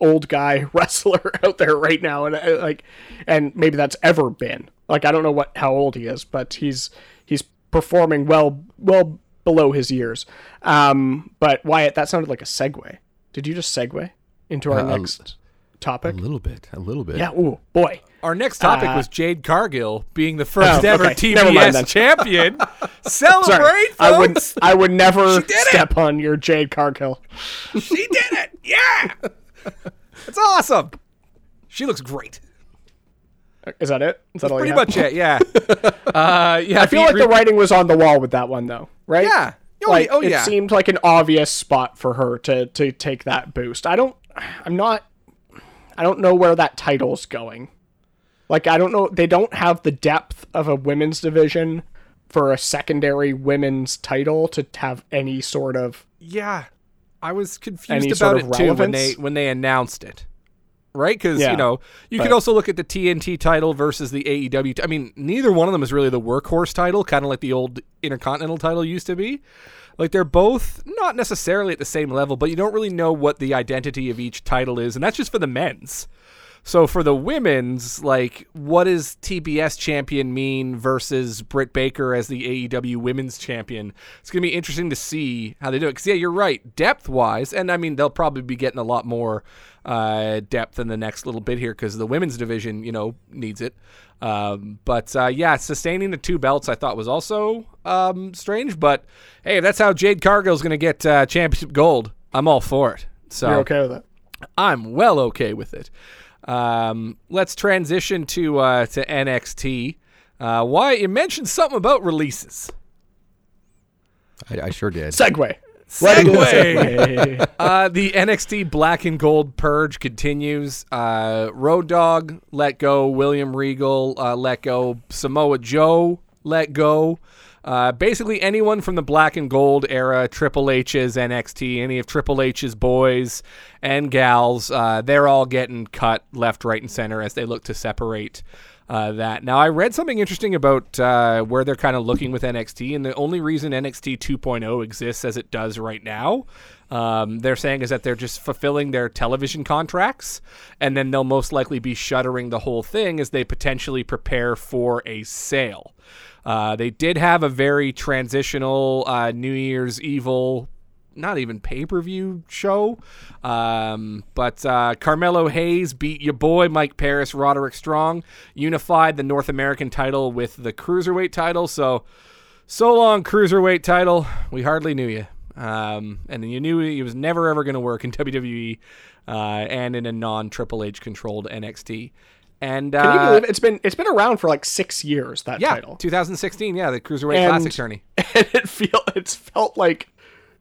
old guy wrestler out there right now, and uh, like, and maybe that's ever been. Like, I don't know what how old he is, but he's he's performing well well below his years. Um, but Wyatt, that sounded like a segue. Did you just segue into our Uh, next topic? A little bit, a little bit. Yeah. Ooh, boy. Our next topic Uh, was Jade Cargill being the first Oh, ever okay. Never mind. TBS champion. Celebrate, Sorry, folks! I would I would never She did it! step on your Jade Cargill. She did it! Yeah, it's awesome. She looks great. Is that it? Is that all Pretty you have? much it. Yeah. Uh, yeah. I feel like the writing was on the wall with that one, though, right? Yeah. Oh, like, oh, it yeah. seemed like an obvious spot for her to to take that boost. I don't. I'm not. I don't know where that title's going. Like I don't know. They don't have the depth of a women's division for a secondary women's title to have any sort of. Yeah, I was confused about it of too when relevance? they when they announced it. Right, because Yeah, you know you could also look at the TNT title versus the AEW. t- I mean, neither one of them is really the workhorse title, kind of like the old Intercontinental title used to be. Like they're both not necessarily at the same level, but you don't really know what the identity of each title is, and that's just for the men's. So for the women's, like, what does TBS champion mean versus Britt Baker as the AEW women's champion? It's going to be interesting to see how they do it. Because, yeah, you're right. Depth wise, and I mean, they'll probably be getting a lot more uh, depth in the next little bit here because the women's division, you know, needs it. Um, but uh, yeah, sustaining the two belts I thought was also um, strange. But hey, if that's how Jade Cargill's going to get uh, championship gold, I'm all for it. So You're okay with it? I'm well okay with it. Um, let's transition to uh, to NXT. Uh, why you mentioned something about releases? I, I sure did. Segue. Segue. uh, the NXT Black and Gold purge continues. Uh, Road Dog let go. William Regal uh, let go. Samoa Joe let go. Uh, basically, anyone from the Black and Gold era, Triple H's NXT, any of Triple H's boys and gals, uh, they're all getting cut left, right, and center as they look to separate uh, that. Now, I read something interesting about uh, where they're kind of looking with NXT, and the only reason NXT 2.0 exists as it does right now, um, they're saying is that they're just fulfilling their television contracts, and then they'll most likely be shuttering the whole thing as they potentially prepare for a sale. Uh, they did have a very transitional uh, New Year's Evil not even pay per view show. Um, but uh, Carmelo Hayes beat your boy Mike Paris, Roderick Strong, unified the North American title with the cruiserweight title. So, so long cruiserweight title. We hardly knew you, um, and you knew he was never ever going to work in WWE uh, and in a non Triple H controlled NXT. And uh, Can you believe it? it's been it's been around for like six years that yeah, title, 2016. Yeah, the cruiserweight And- classic journey. and it feel it's felt like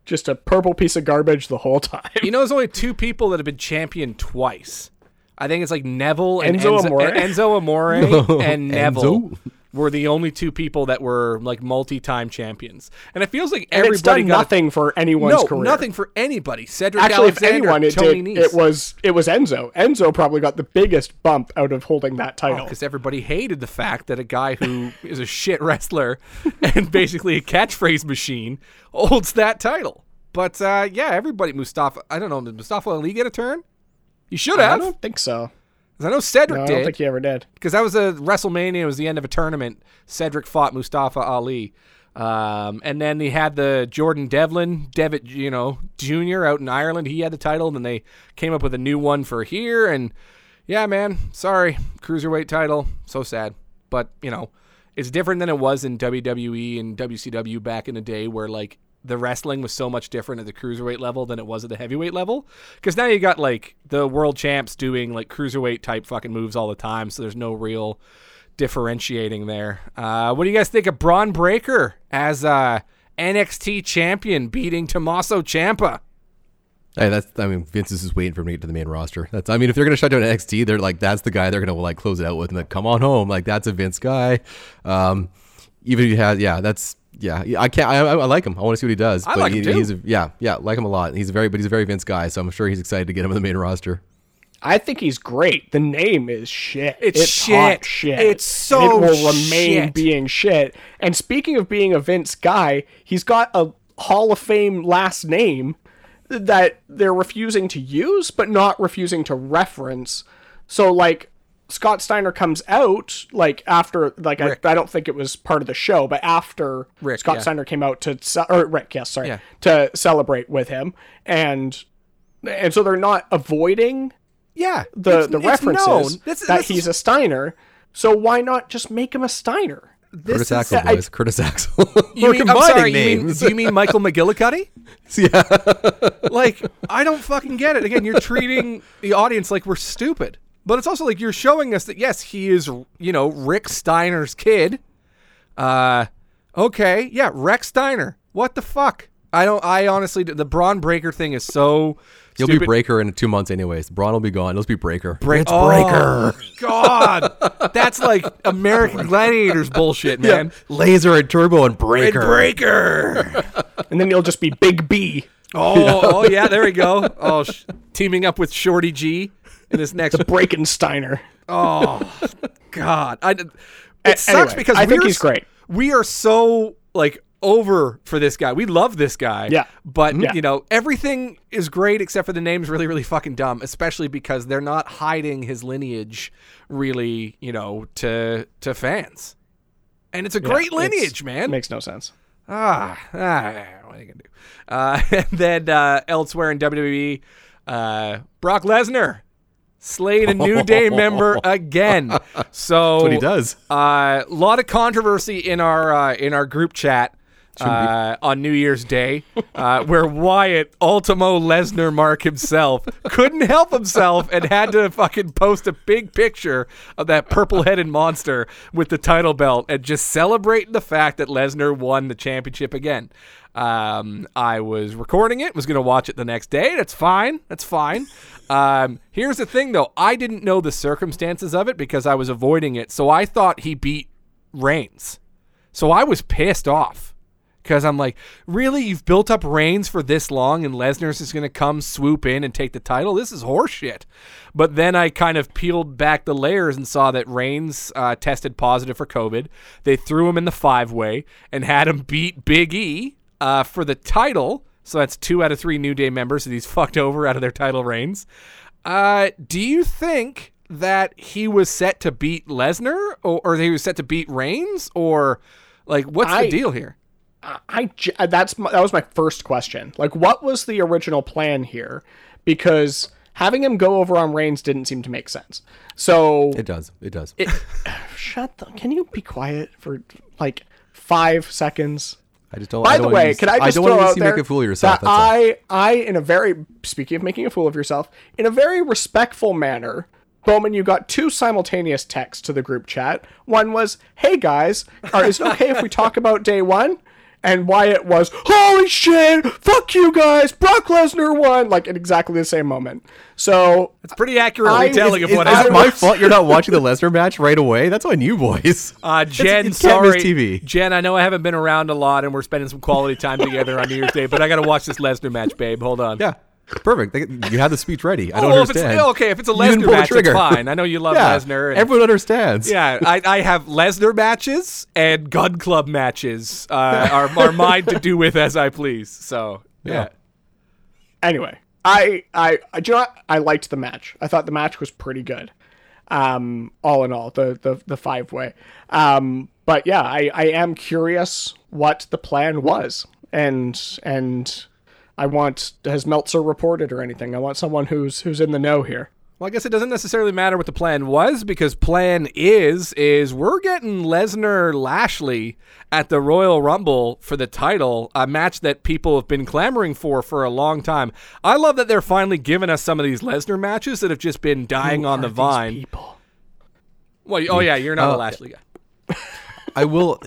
just a purple piece of garbage the whole time. You know, there's only two people that have been champion twice. I think it's like Neville and Enzo Enzo, Amore. and Enzo Amore and Neville Enzo? Were the only two people that were like multi-time champions. And it feels like and it's everybody done got nothing for anyone's no, career. nothing for anybody. Cedric Actually, if Alexander, anyone, it Tony did, Nese. it was it was Enzo. Enzo probably got the biggest bump out of holding that title. because everybody hated the fact that a guy who is a shit wrestler and basically a catchphrase machine holds that title. But uh, yeah, everybody Mustafa. I don't know. Did Mustafa Ali get a turn? You should have. I don't think so. I know Cedric No, I did. don't think he ever did. because that was a WrestleMania. It was the end of a tournament. Cedric fought Mustafa Ali, um, and then they had the Jordan Devlin, Devitt, you know, Junior out in Ireland. He had the title, and then they came up with a new one for here. And yeah, man, sorry, cruiserweight title. So sad, but you know, it's different than it was in WWE and WCW back in the day, where like the wrestling was so much different at the cruiserweight level than it was at the heavyweight level. Because now you got like the world champs doing like cruiserweight type fucking moves all the time, so there's no real differentiating there. Uh, what do you guys think of Bron Breakker as uh, NXT champion beating Tommaso Ciampa? Hey, that's. I mean, Vince is just waiting for him to get to the main roster. That's. I mean, if they're gonna shut down NXT, they're like, that's the guy they're gonna like close it out with, and like, come on home. Like, that's a Vince guy. Um, even if you had, yeah, that's. Yeah, I can't. I, I I like him. I want to see what he does. I but like he, him too. He's a, yeah, yeah, like him a lot. He's a very, but he's a very Vince guy. So I'm sure he's excited to get him in the main roster. I think he's great. The name is shit. It's hot shit. shit. It's so and it will remain shit. being shit. And speaking of being a Vince guy, he's got a Hall of Fame last name that they're refusing to use, but not refusing to reference. So like Scott Steiner comes out like after like I, I don't think it was part of the show, but after Rick, Scott yeah. Steiner came out to ce- or Rick, yes, sorry, Yeah. to celebrate with him, and and so they're not avoiding Yeah, the it's- the it's references known. This- that this he's is- a Steiner. So why not just make him a Steiner? Curtis is- Axel, I- boys. Curtis Axel. You mean, I'm combining sorry, you mean, you mean Michael McGillicutty? yeah. like I don't fucking get it. Again, you're treating the audience like we're stupid. But it's also like you're showing us that yes, he is, you know, Rick Steiner's kid. Uh okay, yeah, Rechsteiner. What the fuck? I don't I honestly the Bron Breakker thing is so He'll be. Breakker in two months, anyways. Bron will be gone. He'll just be Breakker. Break- it's Oh, Breakker. God. That's like American Gladiators bullshit, man. Laser and Turbo and And Breakker. Breakker. And then he'll just be Big B. Oh, oh yeah, there we go. Oh, sh- teaming up with Shorty G in this next Breaking Steiner. Oh god, I, it A- sucks anyway, because I think he's great. We are so like over for this guy. We love this guy. Yeah. but Yeah. you know everything is great except for the name's really really fucking dumb. Especially because they're not hiding his lineage really, you know, to to fans. And it's a great It's- lineage, man. Makes no sense. Ah, ah, what are you gonna do? Uh, and then uh, elsewhere in WWE, uh, Brock Lesnar slayed a New Day member again. So what he does. A uh, lot of controversy in our uh, in our group chat. Uh, on New Year's Day, uh, where Wyatt Ultimo Lesnar Mark himself couldn't help himself and had to fucking post a big picture of that purple headed monster with the title belt and just celebrating the fact that Lesnar won the championship again. Um, I was recording it, was going to watch it the next day. That's fine. That's fine. Um, here's the thing, though. I didn't know the circumstances of it because I was avoiding it. So I thought he beat Reigns. So I was pissed off because I'm like, really, you've built up Reigns for this long, and Lesnar's just gonna come swoop in and take the title. This is horseshit. But then I kind of peeled back the layers and saw that Reigns uh, tested positive for COVID. They threw him in the five way and had him beat Big E uh, for the title. So that's two out of three New Day members that he's fucked over out of their title reigns. Uh, do you think that he was set to beat Lesnar, or, or he was set to beat Reigns, or like what's I- the deal here? I j- uh, that's my, that was my first question. Like, what was the original plan here? Because having him go over on Reigns didn't seem to make sense. So It does. It does. shut the. Can you be quiet for like five seconds? I just don't. By I the don't wanna way, use- can I just don't throw want to out there make a fool of yourself. that. I, I, in a very speaking of making a fool of yourself, in a very respectful manner, Bowman, you got two simultaneous texts to the group chat. One was, "Hey guys, are, is it okay if we talk about day one?" And Wyatt was, "Holy shit! Fuck you guys! Brock Lesnar won!" Like at exactly the same moment. So It's pretty accurate I- retelling of what is- Is it my fault you're not watching the Lesnar match right away? That's on you boys. Uh, Jen, it's can't sorry, TV. Jen. I know I haven't been around a lot, and we're spending some quality time together on New Year's Day, but I got to watch this Lesnar match, babe. Hold on. Yeah, perfect. They- You had the speech ready. I don't oh, if it's, understand. okay, if it's a Lesnar pull the match, it's fine. I know you love yeah, Lesnar. and- everyone understands. Yeah, I, I have Lesnar matches and Gun Club matches uh, are, are mine to do with as I please. So, yeah. Yeah. anyway, I, I, I, do you know what? I liked the match. I thought the match was pretty good. Um, all in all, the the, the five way. Um, but yeah, I, I am curious what the plan was, and and I want has Meltzer reported or anything? I want someone who's who's in the know here. Well, I guess it doesn't necessarily matter what the plan was because plan is is we're getting Lesnar Lashley at the Royal Rumble for the title, a match that people have been clamoring for for a long time. I love that they're finally giving us some of these Lesnar matches that have just been dying on the vine. People. Well, oh yeah, you're not a Uh, Lashley guy. I will.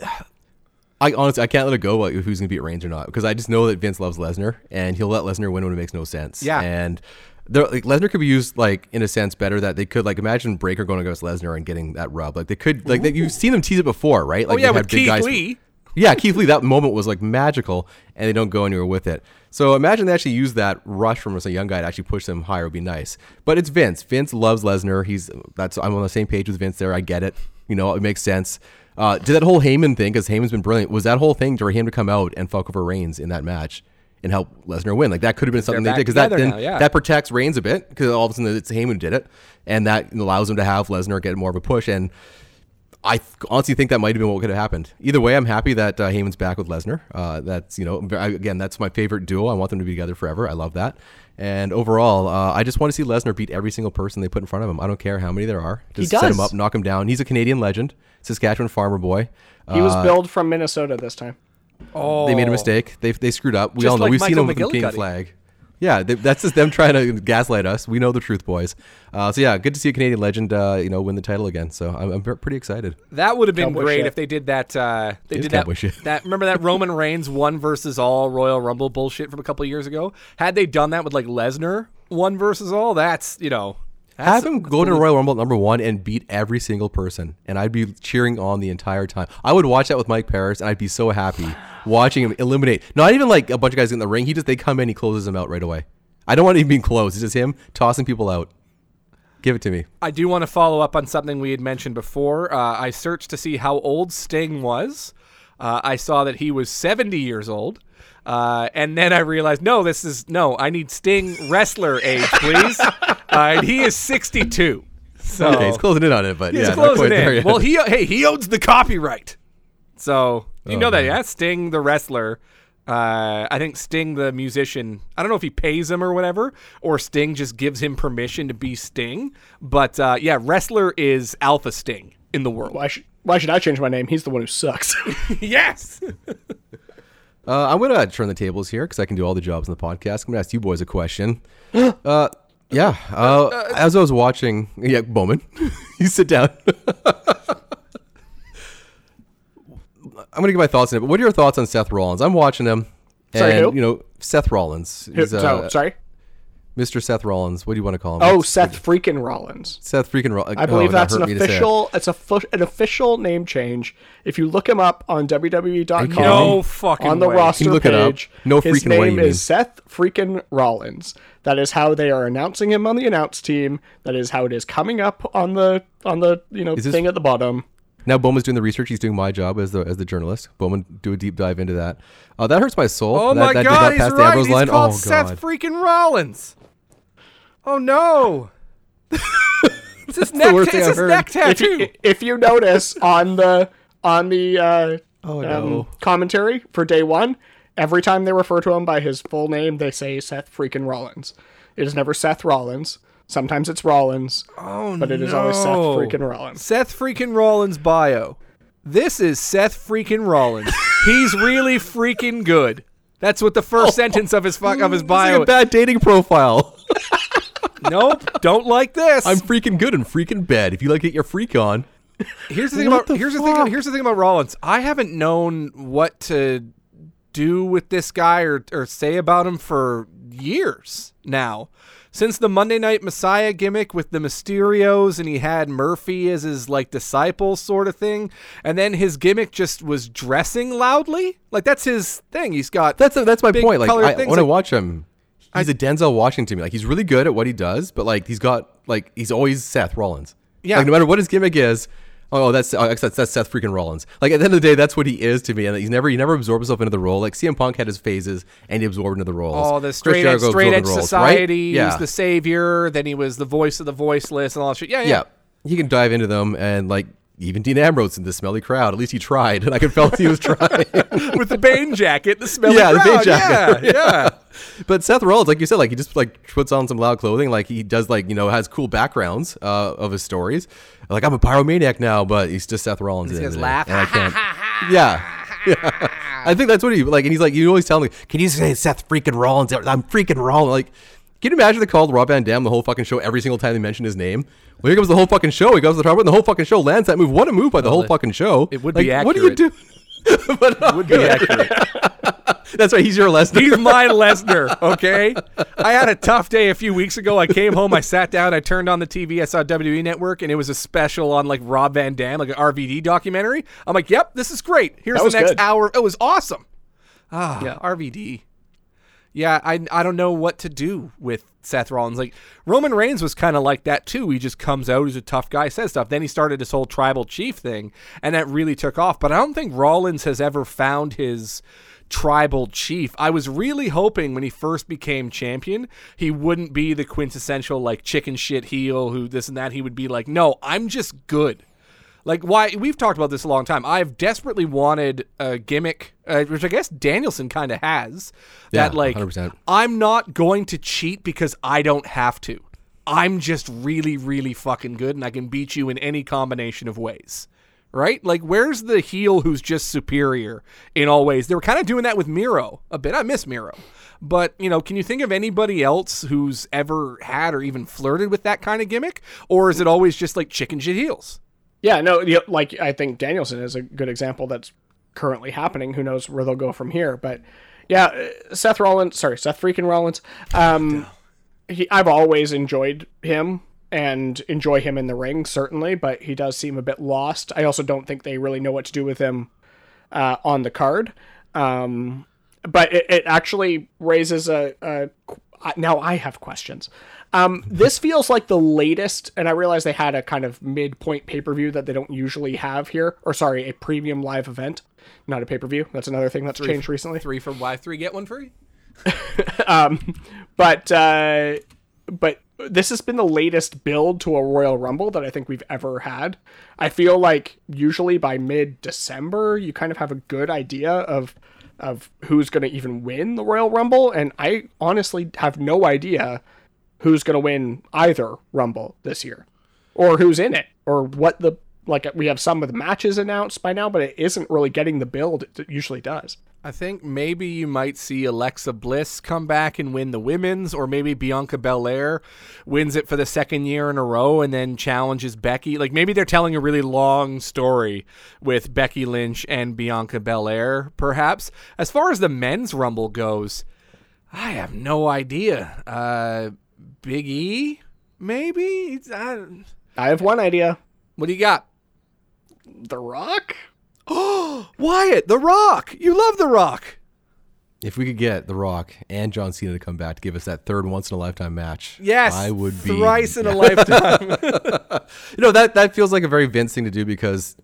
I honestly I can't let it go about who's gonna beat Reigns or not because I just know that Vince loves Lesnar and he'll let Lesnar win when it makes no sense. Yeah. and like Lesnar could be used like in a sense better that they could like imagine Breakker going against Lesnar and getting that rub like they could like they, you've seen them tease it before right like Oh yeah, with Keith guys- Lee. Yeah, Keith Lee, that moment was like magical, and they don't go anywhere with it. So imagine they actually use that rush from a young guy to actually push them higher would be nice. But it's Vince. Vince loves Lesnar. He's that's I'm on the same page with Vince there. I get it. You know, it makes sense. Uh, did that whole Heyman thing because Heyman's been brilliant. Was that whole thing for him to come out and fuck over Reigns in that match and help Lesnar win? Like that could have been something they did because that then now, yeah. that protects Reigns a bit because all of a sudden it's Heyman who did it, and that allows him to have Lesnar get more of a push and. I honestly think that might have been what could have happened. Either way, I'm happy that uh, Heyman's back with Lesnar. Uh, that's you know, again, that's my favorite duo. I want them to be together forever. I love that. And overall, uh, I just want to see Lesnar beat every single person they put in front of him. I don't care how many there are. Just set him up, knock him down. He's a Canadian legend, Saskatchewan farmer boy. He was Uh, billed from Minnesota this time. Oh, They made a mistake. They they screwed up. We Just all know. like We've seen Michael them with the King Flag. Yeah, they, that's just them trying to gaslight us. We know the truth, boys. Uh, so yeah, good to see a Canadian legend, uh, you know, win the title again. So I'm, I'm pretty excited. That would have been Cowboy great shit. if they did that. Uh, they It is did that, shit. that. Remember that Roman Reigns one versus all Royal Rumble bullshit from a couple of years ago? Had they done that with like Lesnar one versus all, that's you know. That's, Have him go to Royal Rumble number one and beat every single person, and I'd be cheering on the entire time. I would watch that with Mike Paris, and I'd be so happy watching him eliminate. Not even like a bunch of guys in the ring. He just they come in, he closes them out right away. I don't want to even be close. It's just him tossing people out. Give it to me. I do want to follow up on something we had mentioned before. Uh, I searched to see how old Sting was. Uh, I saw that he was 70 years old. Uh, and then I realized, no, this is no. I need Sting wrestler age, please. uh, and he is 62. So Okay, he's closing in on it, but He's yeah, closing quite there in. Well, he hey he owns the copyright, so you Oh, know that man. yeah. Sting the wrestler, uh, I think Sting the musician. I don't know if he pays him or whatever, or Sting just gives him permission to be Sting. But uh, yeah, wrestler is Alpha Sting in the world. Why should why should I change my name? He's the one who sucks. yes. Uh, I'm gonna turn the tables here because I can do all the jobs in the podcast. I'm gonna ask you boys a question. uh, yeah. Uh, as I was watching, yeah, Bowman, you sit down. I'm gonna give my thoughts on it. But what are your thoughts on Seth Rollins? I'm watching him. Sorry, who? You know, Seth Rollins. So, uh, sorry. Mr. Seth Rollins. What do you want to call him? Oh, What's- Seth freaking Rollins. Seth freaking Rollins. I believe that's an official. It's a fu- an official name change. If you look him up on WWE.com, No fucking on the way. roster Can you look it up? page, No his freaking way, name you mean. is Seth freaking Rollins. That is how they are announcing him on the announce team. That is how it is coming up on the on the you know Is this- thing at the bottom. Now Bowman's doing the research. He's doing my job as the as the journalist. Bowman do a deep dive into that. Uh, that hurts my soul. Oh that, my that god, did not he's pass the right. He's line. called oh Seth god. freaking Rollins. Oh no. it's his neck, worst it's his heard. neck If tattoo. you, if you notice on the on the uh, Oh, um, no. commentary for day one, every time they refer to him by his full name, they say Seth freaking Rollins. It is never Seth Rollins. Sometimes it's Rollins, oh but it is always Seth no. freaking Rollins. Seth freaking Rollins bio. This is Seth freaking Rollins. He's really freaking good. That's what the first sentence of his fuck of his It's bio. like a bad dating profile. nope, don't like this. I'm freaking good and freaking bad. If you like to get your freak on, here's the thing What about the here's the thing here's the thing about Rollins. I haven't known what to do with this guy or or say about him for years now. Since the Monday Night Messiah gimmick with the Mysterios and he had Murphy as his like disciple sort of thing, and then his gimmick just was dressing loudly. Like that's his thing. He's got that's that's my point. Like I, I like- watch him, he's a Denzel Washington. to me. Like he's really good at what he does, but like he's got like he's always Seth Rollins. Yeah. Like no matter what his gimmick is. Oh, that's oh, that's that's Seth freaking Rollins. Like at the end of the day, that's what he is to me, and he's never he never absorbed himself into the role. Like CM Punk had his phases, and he absorbed into the roles. Oh, the straight edge, straight edge roles, society. Right? He Yeah. was the savior. Then he was the voice of the voiceless and all that shit. Yeah, yeah. yeah, he can dive into them, and like even Dean Ambrose in the smelly crowd. At least he tried, and I could felt he was trying. With the Bane jacket, the smelly yeah, the Bane jacket. Yeah, yeah. But Seth Rollins, like you said, like he just like puts on some loud clothing, like he does, like you know, has cool backgrounds uh, of his stories. Like I'm a pyromaniac now, but he's just Seth Rollins. at the He end goes of the day, laugh. and I can't. yeah, yeah. I think that's what he like, and he's like, you always tell me, can you say Seth freaking Rollins? I'm freaking Rollins. Like, can you imagine they called Rob Van Dam the whole fucking show every single time they mentioned his name? Well, here comes the whole fucking show. He goes to the top, and the whole fucking show lands that move. What a move by the whole it- fucking show. it would like, be accurate. What do you do? but not Would be accurate. That's right. He's your Lesnar. He's my Lesnar, okay? I had a tough day a few weeks ago. I came home, I sat down, I turned on the TV, I saw WWE Network, and it was a special on like Rob Van Dam, like an RVD documentary. I'm like, yep, this is great. Here's the next good. hour. It was awesome. Ah, Yeah. RVD. Yeah, I I don't know what to do with Seth Rollins. Like Roman Reigns was kind of like that too. He just comes out, he's a tough guy, says stuff. Then he started this whole tribal chief thing, and that really took off. But I don't think Rollins has ever found his tribal chief. I was really hoping when he first became champion, he wouldn't be the quintessential like chicken shit heel who this and that. He would be like, "No, I'm just good." Like why we've talked about this a long time. I've desperately wanted a gimmick, uh, which I guess Danielson kind of has. That Yeah, like 100%. I'm not going to cheat because I don't have to. I'm just really, really fucking good, and I can beat you in any combination of ways. Right? Like, where's the heel who's just superior in all ways? They were kind of doing that with Miro a bit. I miss Miro. But, you know, can you think of anybody else who's ever had or even flirted with that kind of gimmick? Or is it always just like chicken shit heels? Yeah, no, like I think Danielson is a good example that's currently happening. Who knows where they'll go from here? But yeah, uh, Seth Rollins, sorry, Seth freaking Rollins. Um, he, I've always enjoyed him and enjoy him in the ring certainly, but he does seem a bit lost. I also don't think they really know what to do with him uh, on the card. Um, but it, it actually raises a, a now I have questions. Um, this feels like the latest, and I realize they had a kind of midpoint pay per view that they don't usually have here, or sorry, a premium live event, not a pay per view. That's another thing that's changed recently. Three for Y, three get one free? But uh, but this has been the latest build to a Royal Rumble that I think we've ever had. I feel like usually by mid December you kind of have a good idea of of who's going to even win the Royal Rumble, and I honestly have no idea who's going to win either Rumble this year, or who's in it, or what the like. We have some of the matches announced by now, but it isn't really getting the build it usually does. I think maybe you might see Alexa Bliss come back and win the women's, or maybe Bianca Belair wins it for the second year in a row and then challenges Becky. Like maybe they're telling a really long story with Becky Lynch and Bianca Belair, perhaps. As far as the men's rumble goes, I have no idea. Uh, Big E, maybe. It's- I- I have one idea. what do you got? The Rock? Oh, Wyatt, The Rock. You love The Rock. If we could get The Rock and John Cena to come back to give us that third once in a lifetime match, Yes, I would be thrice in a lifetime. You know that that feels like a very Vince thing to do because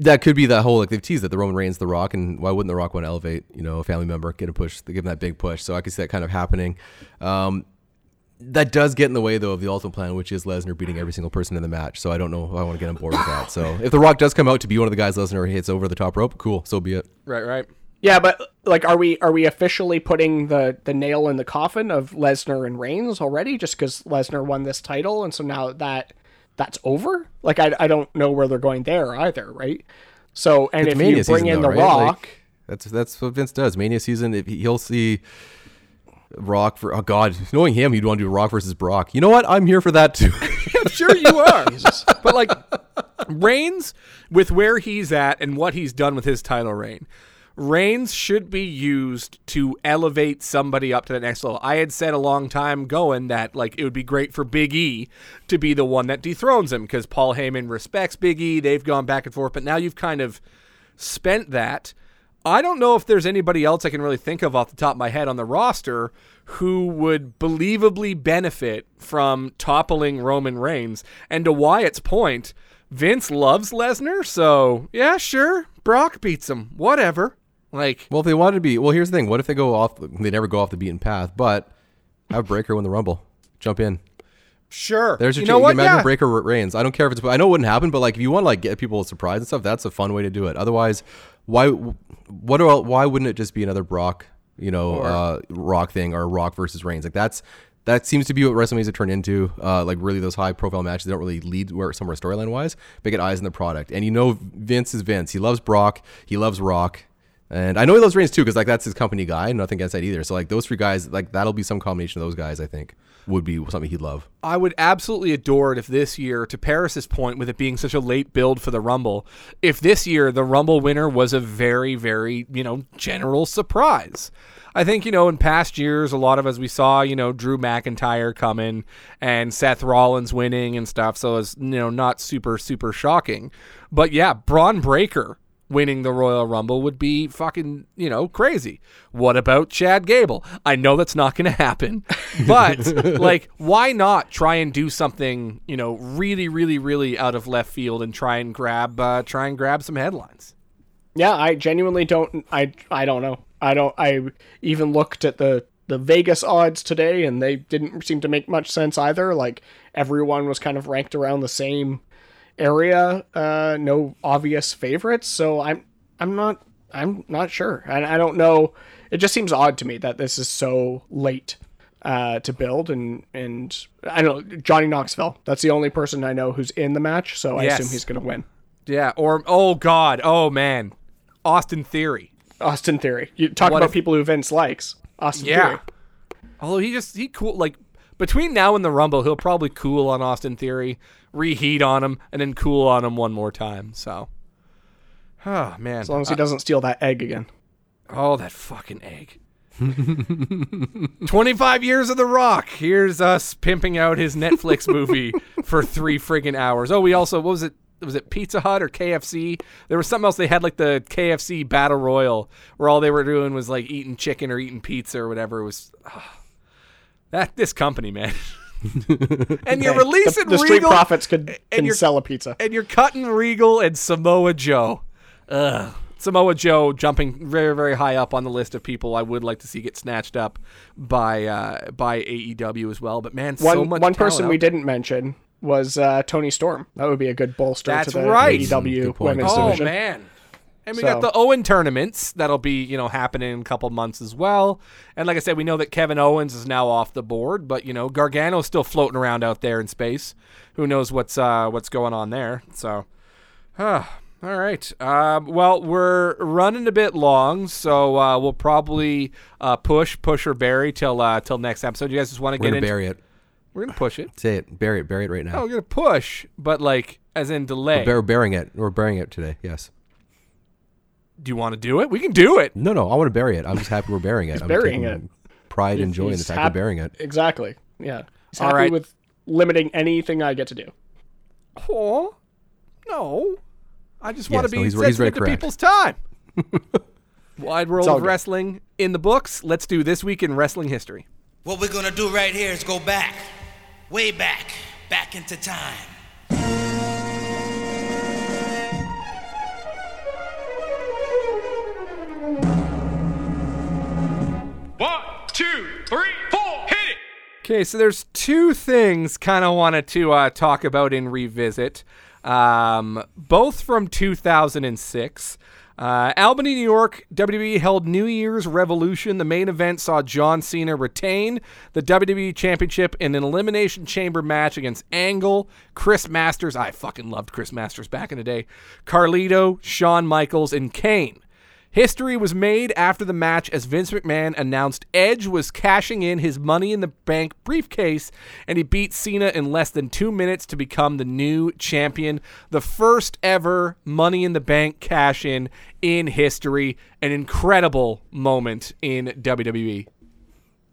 that could be that whole like they've teased that the Roman Reigns, The Rock, and why wouldn't The Rock want to elevate you know a family member, get a push, give him that big push. So I could see that kind of happening. Um, that does get in the way though of the ultimate plan, which is Lesnar beating every single person in the match. So I don't know if I want to get on board with that. So if The Rock does come out to be one of the guys Lesnar hits over the top rope, cool, so be it. right, right. Yeah, but like, are we are we officially putting the the nail in the coffin of Lesnar and Reigns already? Just because Lesnar won this title, and so now that that's over. Like, I, I don't know where they're going there either, right? So, and It's if Mania you bring season, in though, the right? Rock, Like, that's that's what Vince does. Mania season, if he- he'll see Rock for oh god, knowing him, he'd want to do Rock versus Brock. You know what? I'm here for that too. I'm sure you are. but like Reigns, with where he's at and what he's done with his title reign, Reigns should be used to elevate somebody up to the next level. I had said a long time going that like it would be great for Big E to be the one that dethrones him because Paul Heyman respects Big E. They've gone back and forth, but now you've kind of spent that. I don't know if there's anybody else I can really think of off the top of my head on the roster who would believably benefit from toppling Roman Reigns. And to Wyatt's point, Vince loves Lesnar, so yeah, sure, Brock beats him, whatever. Like, well, if they wanted to be, well, here's the thing: what if they go off? They never go off the beaten path, but have Breakker win the Rumble, jump in. sure. There's your you know what? Imagine Yeah. Breakker reigns. I don't care if it's. I know it wouldn't happen, but like if you want to like get people surprised and stuff, that's a fun way to do it. Otherwise, why? What? About, why wouldn't it just be another Brock? You know, uh, Rock thing or Rock versus Reigns? Like that's that seems to be what WrestleMania's have turned into. Uh, like really, those high profile matches they don't really lead where somewhere storyline wise, but get eyes on the product. And you know, Vince is Vince. He loves Brock. He loves Rock. And I know he loves Reigns too, because like that's his company guy. Nothing against that either. So like those three guys, like that'll be some combination of those guys. I think would be something he'd love. I would absolutely adore it if this year, to Paris's point, with it being such a late build for the Rumble, if this year the Rumble winner was a very, very, you know, general surprise. I think, you know, in past years, a lot of us, we saw, you know, Drew McIntyre coming and Seth Rollins winning and stuff. So it's, you know, not super, super shocking. But yeah, Bron Breakker winning the Royal Rumble would be fucking, you know, crazy. What about Chad Gable? I know that's not going to happen, but like, why not try and do something, you know, really, really, really out of left field and try and grab, uh, try and grab some headlines. yeah, I genuinely don't. I I don't know. I don't. I even looked at the the Vegas odds today, and they didn't seem to make much sense either. Like everyone was kind of ranked around the same area. Uh, no obvious favorites. So I'm I'm not I'm not sure, and I don't know. It just seems odd to me that this is so late uh, to build, and and I don't know Johnny Knoxville. That's the only person I know who's in the match, so I assume he's going to win. Yeah. Or, oh God. Oh man. Austin Theory. Austin Theory. You talk What about if- people who Vince likes. Austin Yeah. Theory. Although he just he cool like between now and the Rumble, he'll probably cool on Austin Theory, reheat on him, and then cool on him one more time. So, oh man, As long as he doesn't steal that egg again. oh that fucking egg. Twenty five years of The Rock. Here's us pimping out his Netflix movie for three friggin' hours. Oh, we also what was it? Was it Pizza Hut or KFC? There was something else. They had like the KFC Battle Royal, where all they were doing was like eating chicken or eating pizza or whatever. It was ah. That this company, man. and you're Hey, releasing the, the Street Regal, Profits could and can you're- sell a pizza. and you're cutting Regal and Samoa Joe. Ugh. Samoa Joe jumping very, very high up on the list of people I would like to see get snatched up by uh, by AEW as well. But man, One so much one person we there. didn't mention was uh, Toni Storm. That would be a good bolster That's to the right. AEW Good point. women's Oh division. man. And we So- got the Owen tournaments that'll be, you know, happening in a couple months as well. And like I said, we know that Kevin Owens is now off the board, but you know, Gargano's still floating around out there in space. Who knows what's uh what's going on there. So ah, all right. Um, well, we're running a bit long, so uh, we'll probably uh, push, push or bury till uh, till next episode. You guys just want to We're get into? bury it. We're gonna push it. Say it. Bury it. Bury it right now. Oh, we're gonna push, but like as in delay. We're burying it. We're burying it today. Yes. Do you want to do it? We can do it. No, no. I want to bury it. I'm just happy we're burying it. I'm burying it. pride and joy in the fact hap- of burying it. Exactly. Yeah. He's All happy right. with limiting anything I get to do. Oh, no. I just Yes, want to no, be he's- he's very sensitive to correct. people's time. Wide world of good. wrestling in the books. Let's do this week in wrestling history. What we're gonna do right here is go back, way back, back into time. One, two, three, four, hit it! Okay, so there's two things kind of wanted to uh, talk about in revisit, um, both from 2006. Uh, Albany, New York, WWE held New Year's Revolution. The main event saw John Cena retain the WWE Championship in an Elimination Chamber match against Angle, Chris Masters. I fucking loved Chris Masters back in the day. Carlito, Shawn Michaels, and Kane. History was made after the match as Vince McMahon announced Edge was cashing in his Money in the Bank briefcase and he beat Cena in less than two minutes to become the new champion. The first ever Money in the Bank cash in in history. An incredible moment in. WWE.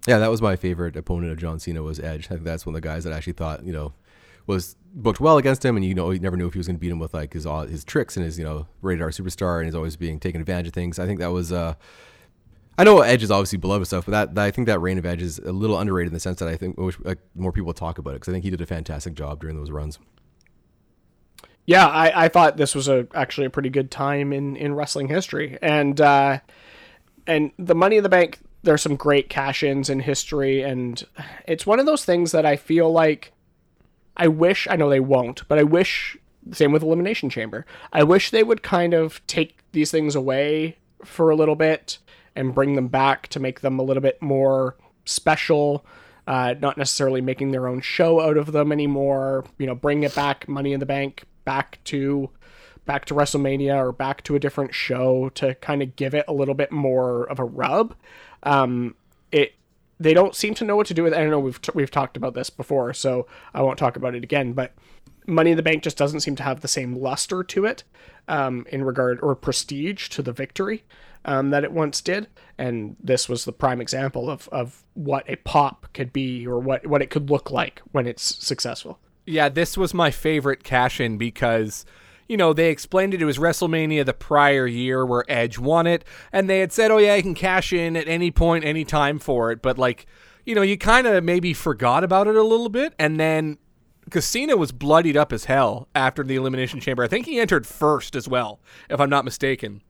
Yeah, that was my favorite opponent of John Cena was Edge. I think that's one of the guys that actually thought you know was booked well against him, and you know you never knew if he was going to beat him with like his all his tricks and his you know Rated-R superstar and he's always being taken advantage of things. I think that was. uh I know Edge is obviously beloved stuff, but that, that I think that reign of Edge is a little underrated in the sense that I think wish like more people talk about it because I think he did a fantastic job during those runs. Yeah, I, I thought this was a actually a pretty good time in, in wrestling history, and uh, and the Money in the Bank. There's some great cash ins in history, and it's one of those things that I feel like I wish I know they won't, but I wish same with Elimination Chamber. I wish they would kind of take these things away for a little bit and bring them back to make them a little bit more special. Uh, not necessarily making their own show out of them anymore. You know, bring it back, Money in the Bank, back to back to WrestleMania or back to a different show to kind of give it a little bit more of a rub. Um, they don't seem to know what to do with. it. I don't know we've t- we've talked about this before, so I won't talk about it again. But Money in the Bank just doesn't seem to have the same luster to it um, in regard or prestige to the victory um, that it once did. And this was the prime example of of what a pop could be or what what it could look like when it's successful. Yeah, this was my favorite cash in because, you know, they explained it. It was WrestleMania the prior year where Edge won it, and they had said, oh, yeah, you can cash in at any point, any time for it. But, like, you know, you kind of maybe forgot about it a little bit, and then. Cena was bloodied up as hell after the Elimination Chamber. I think he entered first as well, if I'm not mistaken.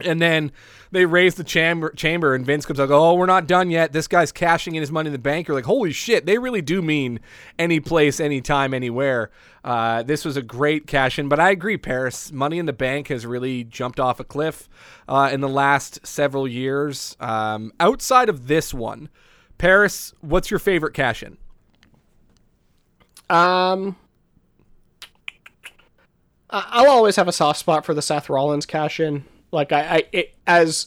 And then they raise the chamber, chamber, and Vince comes like, "Oh, we're not done yet. This guy's cashing in his money in the bank." You're like, "Holy shit!" They really do mean any place, anytime, anywhere. Uh, this was a great cash in, but I agree, Paris. Money in the Bank has really jumped off a cliff uh, in the last several years. Um, outside of this one, Paris, what's your favorite cash in? Um, I'll always have a soft spot for the Seth Rollins cash in. Like I, I it, as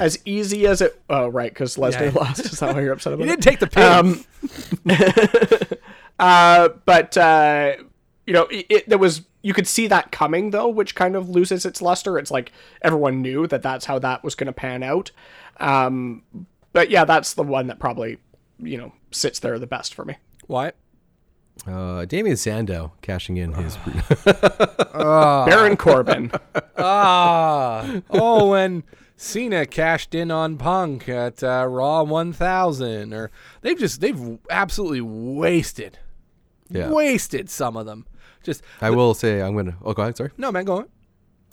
as easy as it. Oh, right, because Lesnar Yeah. lost. Is that why you're upset about You it? didn't take the pin. Um, uh, but uh, you know, it, it, there was you could see that coming though, which kind of loses its luster. It's like everyone knew that that's how that was going to pan out. Um, but yeah, that's the one that probably you know sits there the best for me. Why? Uh, Damien Sandow cashing in his. Baron Corbin. Ah, oh, when Cena cashed in on Punk at uh, Raw 1000, or they've just they've absolutely wasted, Yeah. wasted some of them. Just I will say I'm gonna. Oh, go ahead. Sorry. no, man, go on.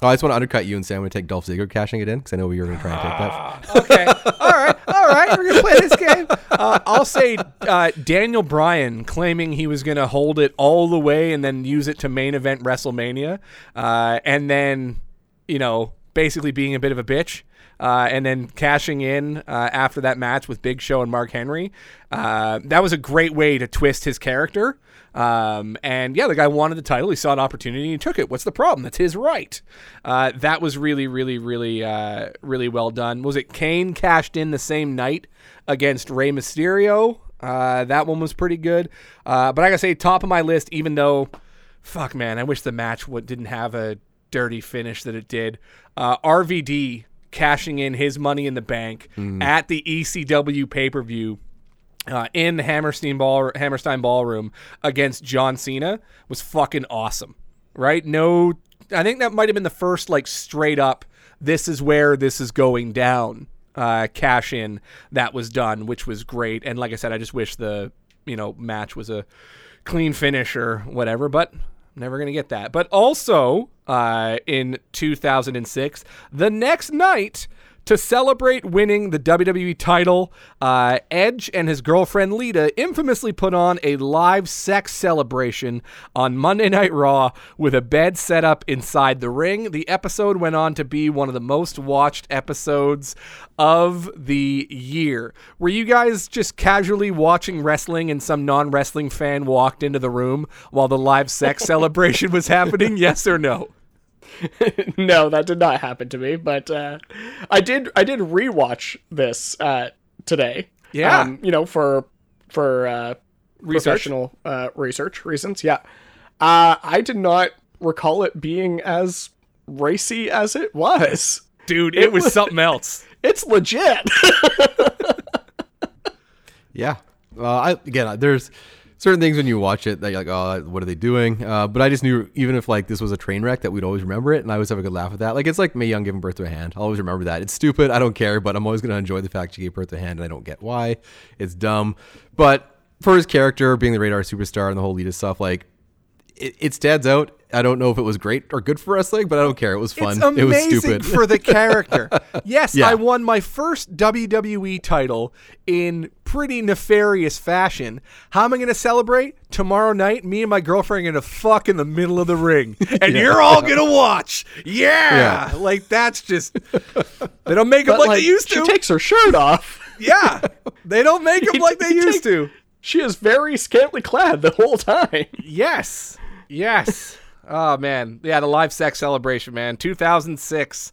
Oh, I just want to undercut you and say I'm gonna take Dolph Ziggler cashing it in because I know we were gonna try and take that. Okay, all right, all right, we're gonna play this game. Uh, I'll say uh, Daniel Bryan claiming he was gonna hold it all the way and then use it to main event WrestleMania, uh, and then you know basically being a bit of a bitch. Uh, and then cashing in uh, after that match with Big Show and Mark Henry. Uh, that was a great way to twist his character. Um, and yeah, the guy wanted the title. He saw an opportunity and he took it. What's the problem? That's his right. Uh, that was really, really, really, uh, really well done. Was it Kane cashed in the same night against Rey Mysterio? Uh, that one was pretty good. Uh, but I gotta say, top of my list, even though, fuck man, I wish the match would, didn't have a dirty finish that it did. Uh, RVD cashing in his money in the bank at the ECW pay per view uh, in the Hammerstein ball Hammerstein ballroom against John Cena was fucking awesome. Right? No, I think that might have been the first like straight up. This is where this is going down. Uh, cash in that was done, which was great. And like I said, I just wish the you know match was a clean finish or whatever. But never gonna get that. But also uh, in 2006, the next night to celebrate winning the WWE title, uh, Edge and his girlfriend Lita infamously put on a live sex celebration on Monday Night Raw with a bed set up inside the ring. The episode went on to be one of the most watched episodes of the year. Were you guys just casually watching wrestling and some non wrestling fan walked into the room while the live sex celebration was happening? Yes or no? no, that did not happen to me. But uh, I did. I did rewatch this uh, today. Yeah. Um, you know, for for uh, Research. professional uh, research reasons. Yeah. Uh, I did not recall it being as racy as it was. Dude, it, was, something else. It's legit. Yeah. Uh, I again, there's certain things when you watch it that you're like, oh, what are they doing? Uh, but I just knew even if like this was a train wreck, that we'd always remember it, and I always have a good laugh at that. Like it's like Mae Young giving birth to a hand. I'll always remember that. It's stupid. I don't care, but I'm always gonna enjoy the fact she gave birth to a hand, and I don't get why. It's dumb, but for his character being the Rated-R superstar and the whole Lita stuff, like it, stands out. I don't know if it was great or good for wrestling, but I don't care. It was fun. It was stupid for the character. yes, Yeah. I won my first WWE title in pretty nefarious fashion. How am I going to celebrate? Tomorrow night, me and my girlfriend are going to fuck in the middle of the ring. And you're all going to watch. Yeah. Yeah. Like, that's just. They don't make them But, like, they used to. she takes her shirt off. yeah. They don't make them like they used to. She is very scantily clad the whole time. Yes. Yes. oh man. Yeah, the live sex celebration, man. 2006.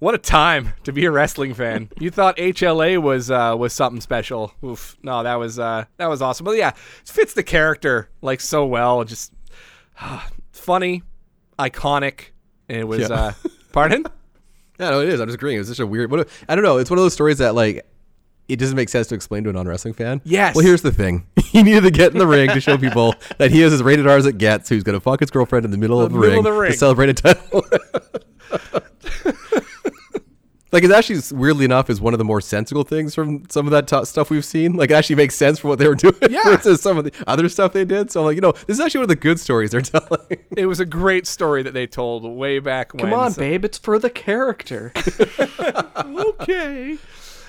What a time to be a wrestling fan. You thought HLA was uh, was something special. Oof. No, that was uh, that was awesome. But yeah, it fits the character like so well. Just funny, iconic. And It was Yeah. uh pardon? Yeah, no, it is. I'm just agreeing. It was such a weird. What a, I don't know. It's one of those stories that like it doesn't make sense to explain to a non-wrestling fan. Yes. Well, here's the thing. he needed to get in the ring to show people that he is as rated R as it gets. Who's gonna fuck his girlfriend in the middle, of, the middle ring of the ring. to celebrate a title. like it actually, weirdly enough, is one of the more sensible things from some of that t- stuff we've seen. Like it actually makes sense for what they were doing Yeah. versus some of the other stuff they did. So I'm like, you know, this is actually one of the good stories they're telling. It was a great story that they told way back when. Come on, so- babe. It's for the character. Okay.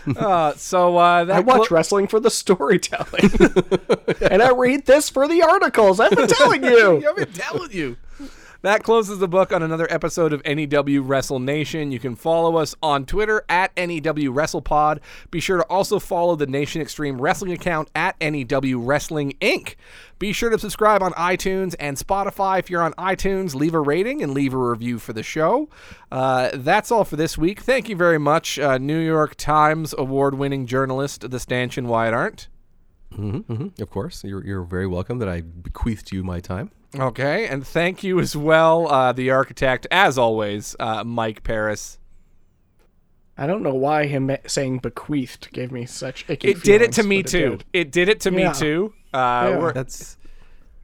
Uh, so uh, that I watch clo- wrestling for the storytelling. and I read this for the articles. I've been telling you. I've been telling you. That closes the book on another episode of NEW Wrestle Nation. You can follow us on Twitter at NEW WrestlePod. Be sure to also follow the Nation Extreme Wrestling account at NEW Wrestling Inc. Be sure to subscribe on iTunes and Spotify. If you're on iTunes, leave a rating and leave a review for the show. Uh, that's all for this week. Thank you very much, uh, New York Times award-winning journalist, the Stanchion Wyatt Arndt. of course, you're you're very welcome. That I bequeathed you my time. Okay, and thank you as well, uh, the architect, as always, uh, Mike Paris. I don't know why him saying bequeathed gave me such icky It did it to me but it too. did. It did it to Yeah. me too. Uh, Yeah. That's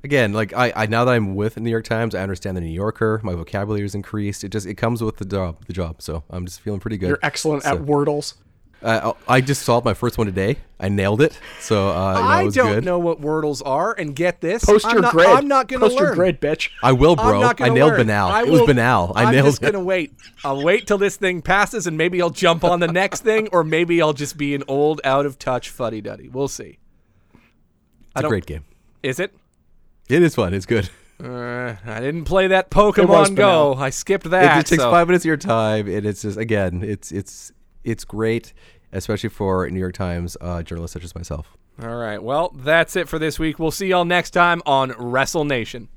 again like I, I now that I'm with New York Times, I understand the New Yorker. My vocabulary is increased. It just it comes with the job. The job. So I'm just feeling pretty good. You're excellent So, at wordles. Uh, I just solved my first one today. I nailed it. So uh, you know, it I was don't good. know what wordles are, and get this. Post I'm your not, grid. I'm not going to Post learn. your grid, bitch. I will, I'm bro. not I gonna nailed learn. banal. I it was will- banal. I I'm nailed just it. gonna wait. I'll wait till this thing passes, and maybe I'll jump on the next thing, or maybe I'll just be an old, out of touch fuddy duddy. We'll see. It's a great game. Is it? It is fun. It's good. Uh, I didn't play that Pokemon Go. I skipped It that. just takes so- five minutes of your time, and it's just again, it's it's it's great, especially for New York Times uh, journalists such as myself. All right. Well, that's it for this week. We'll see y'all next time on Wrestle Nation.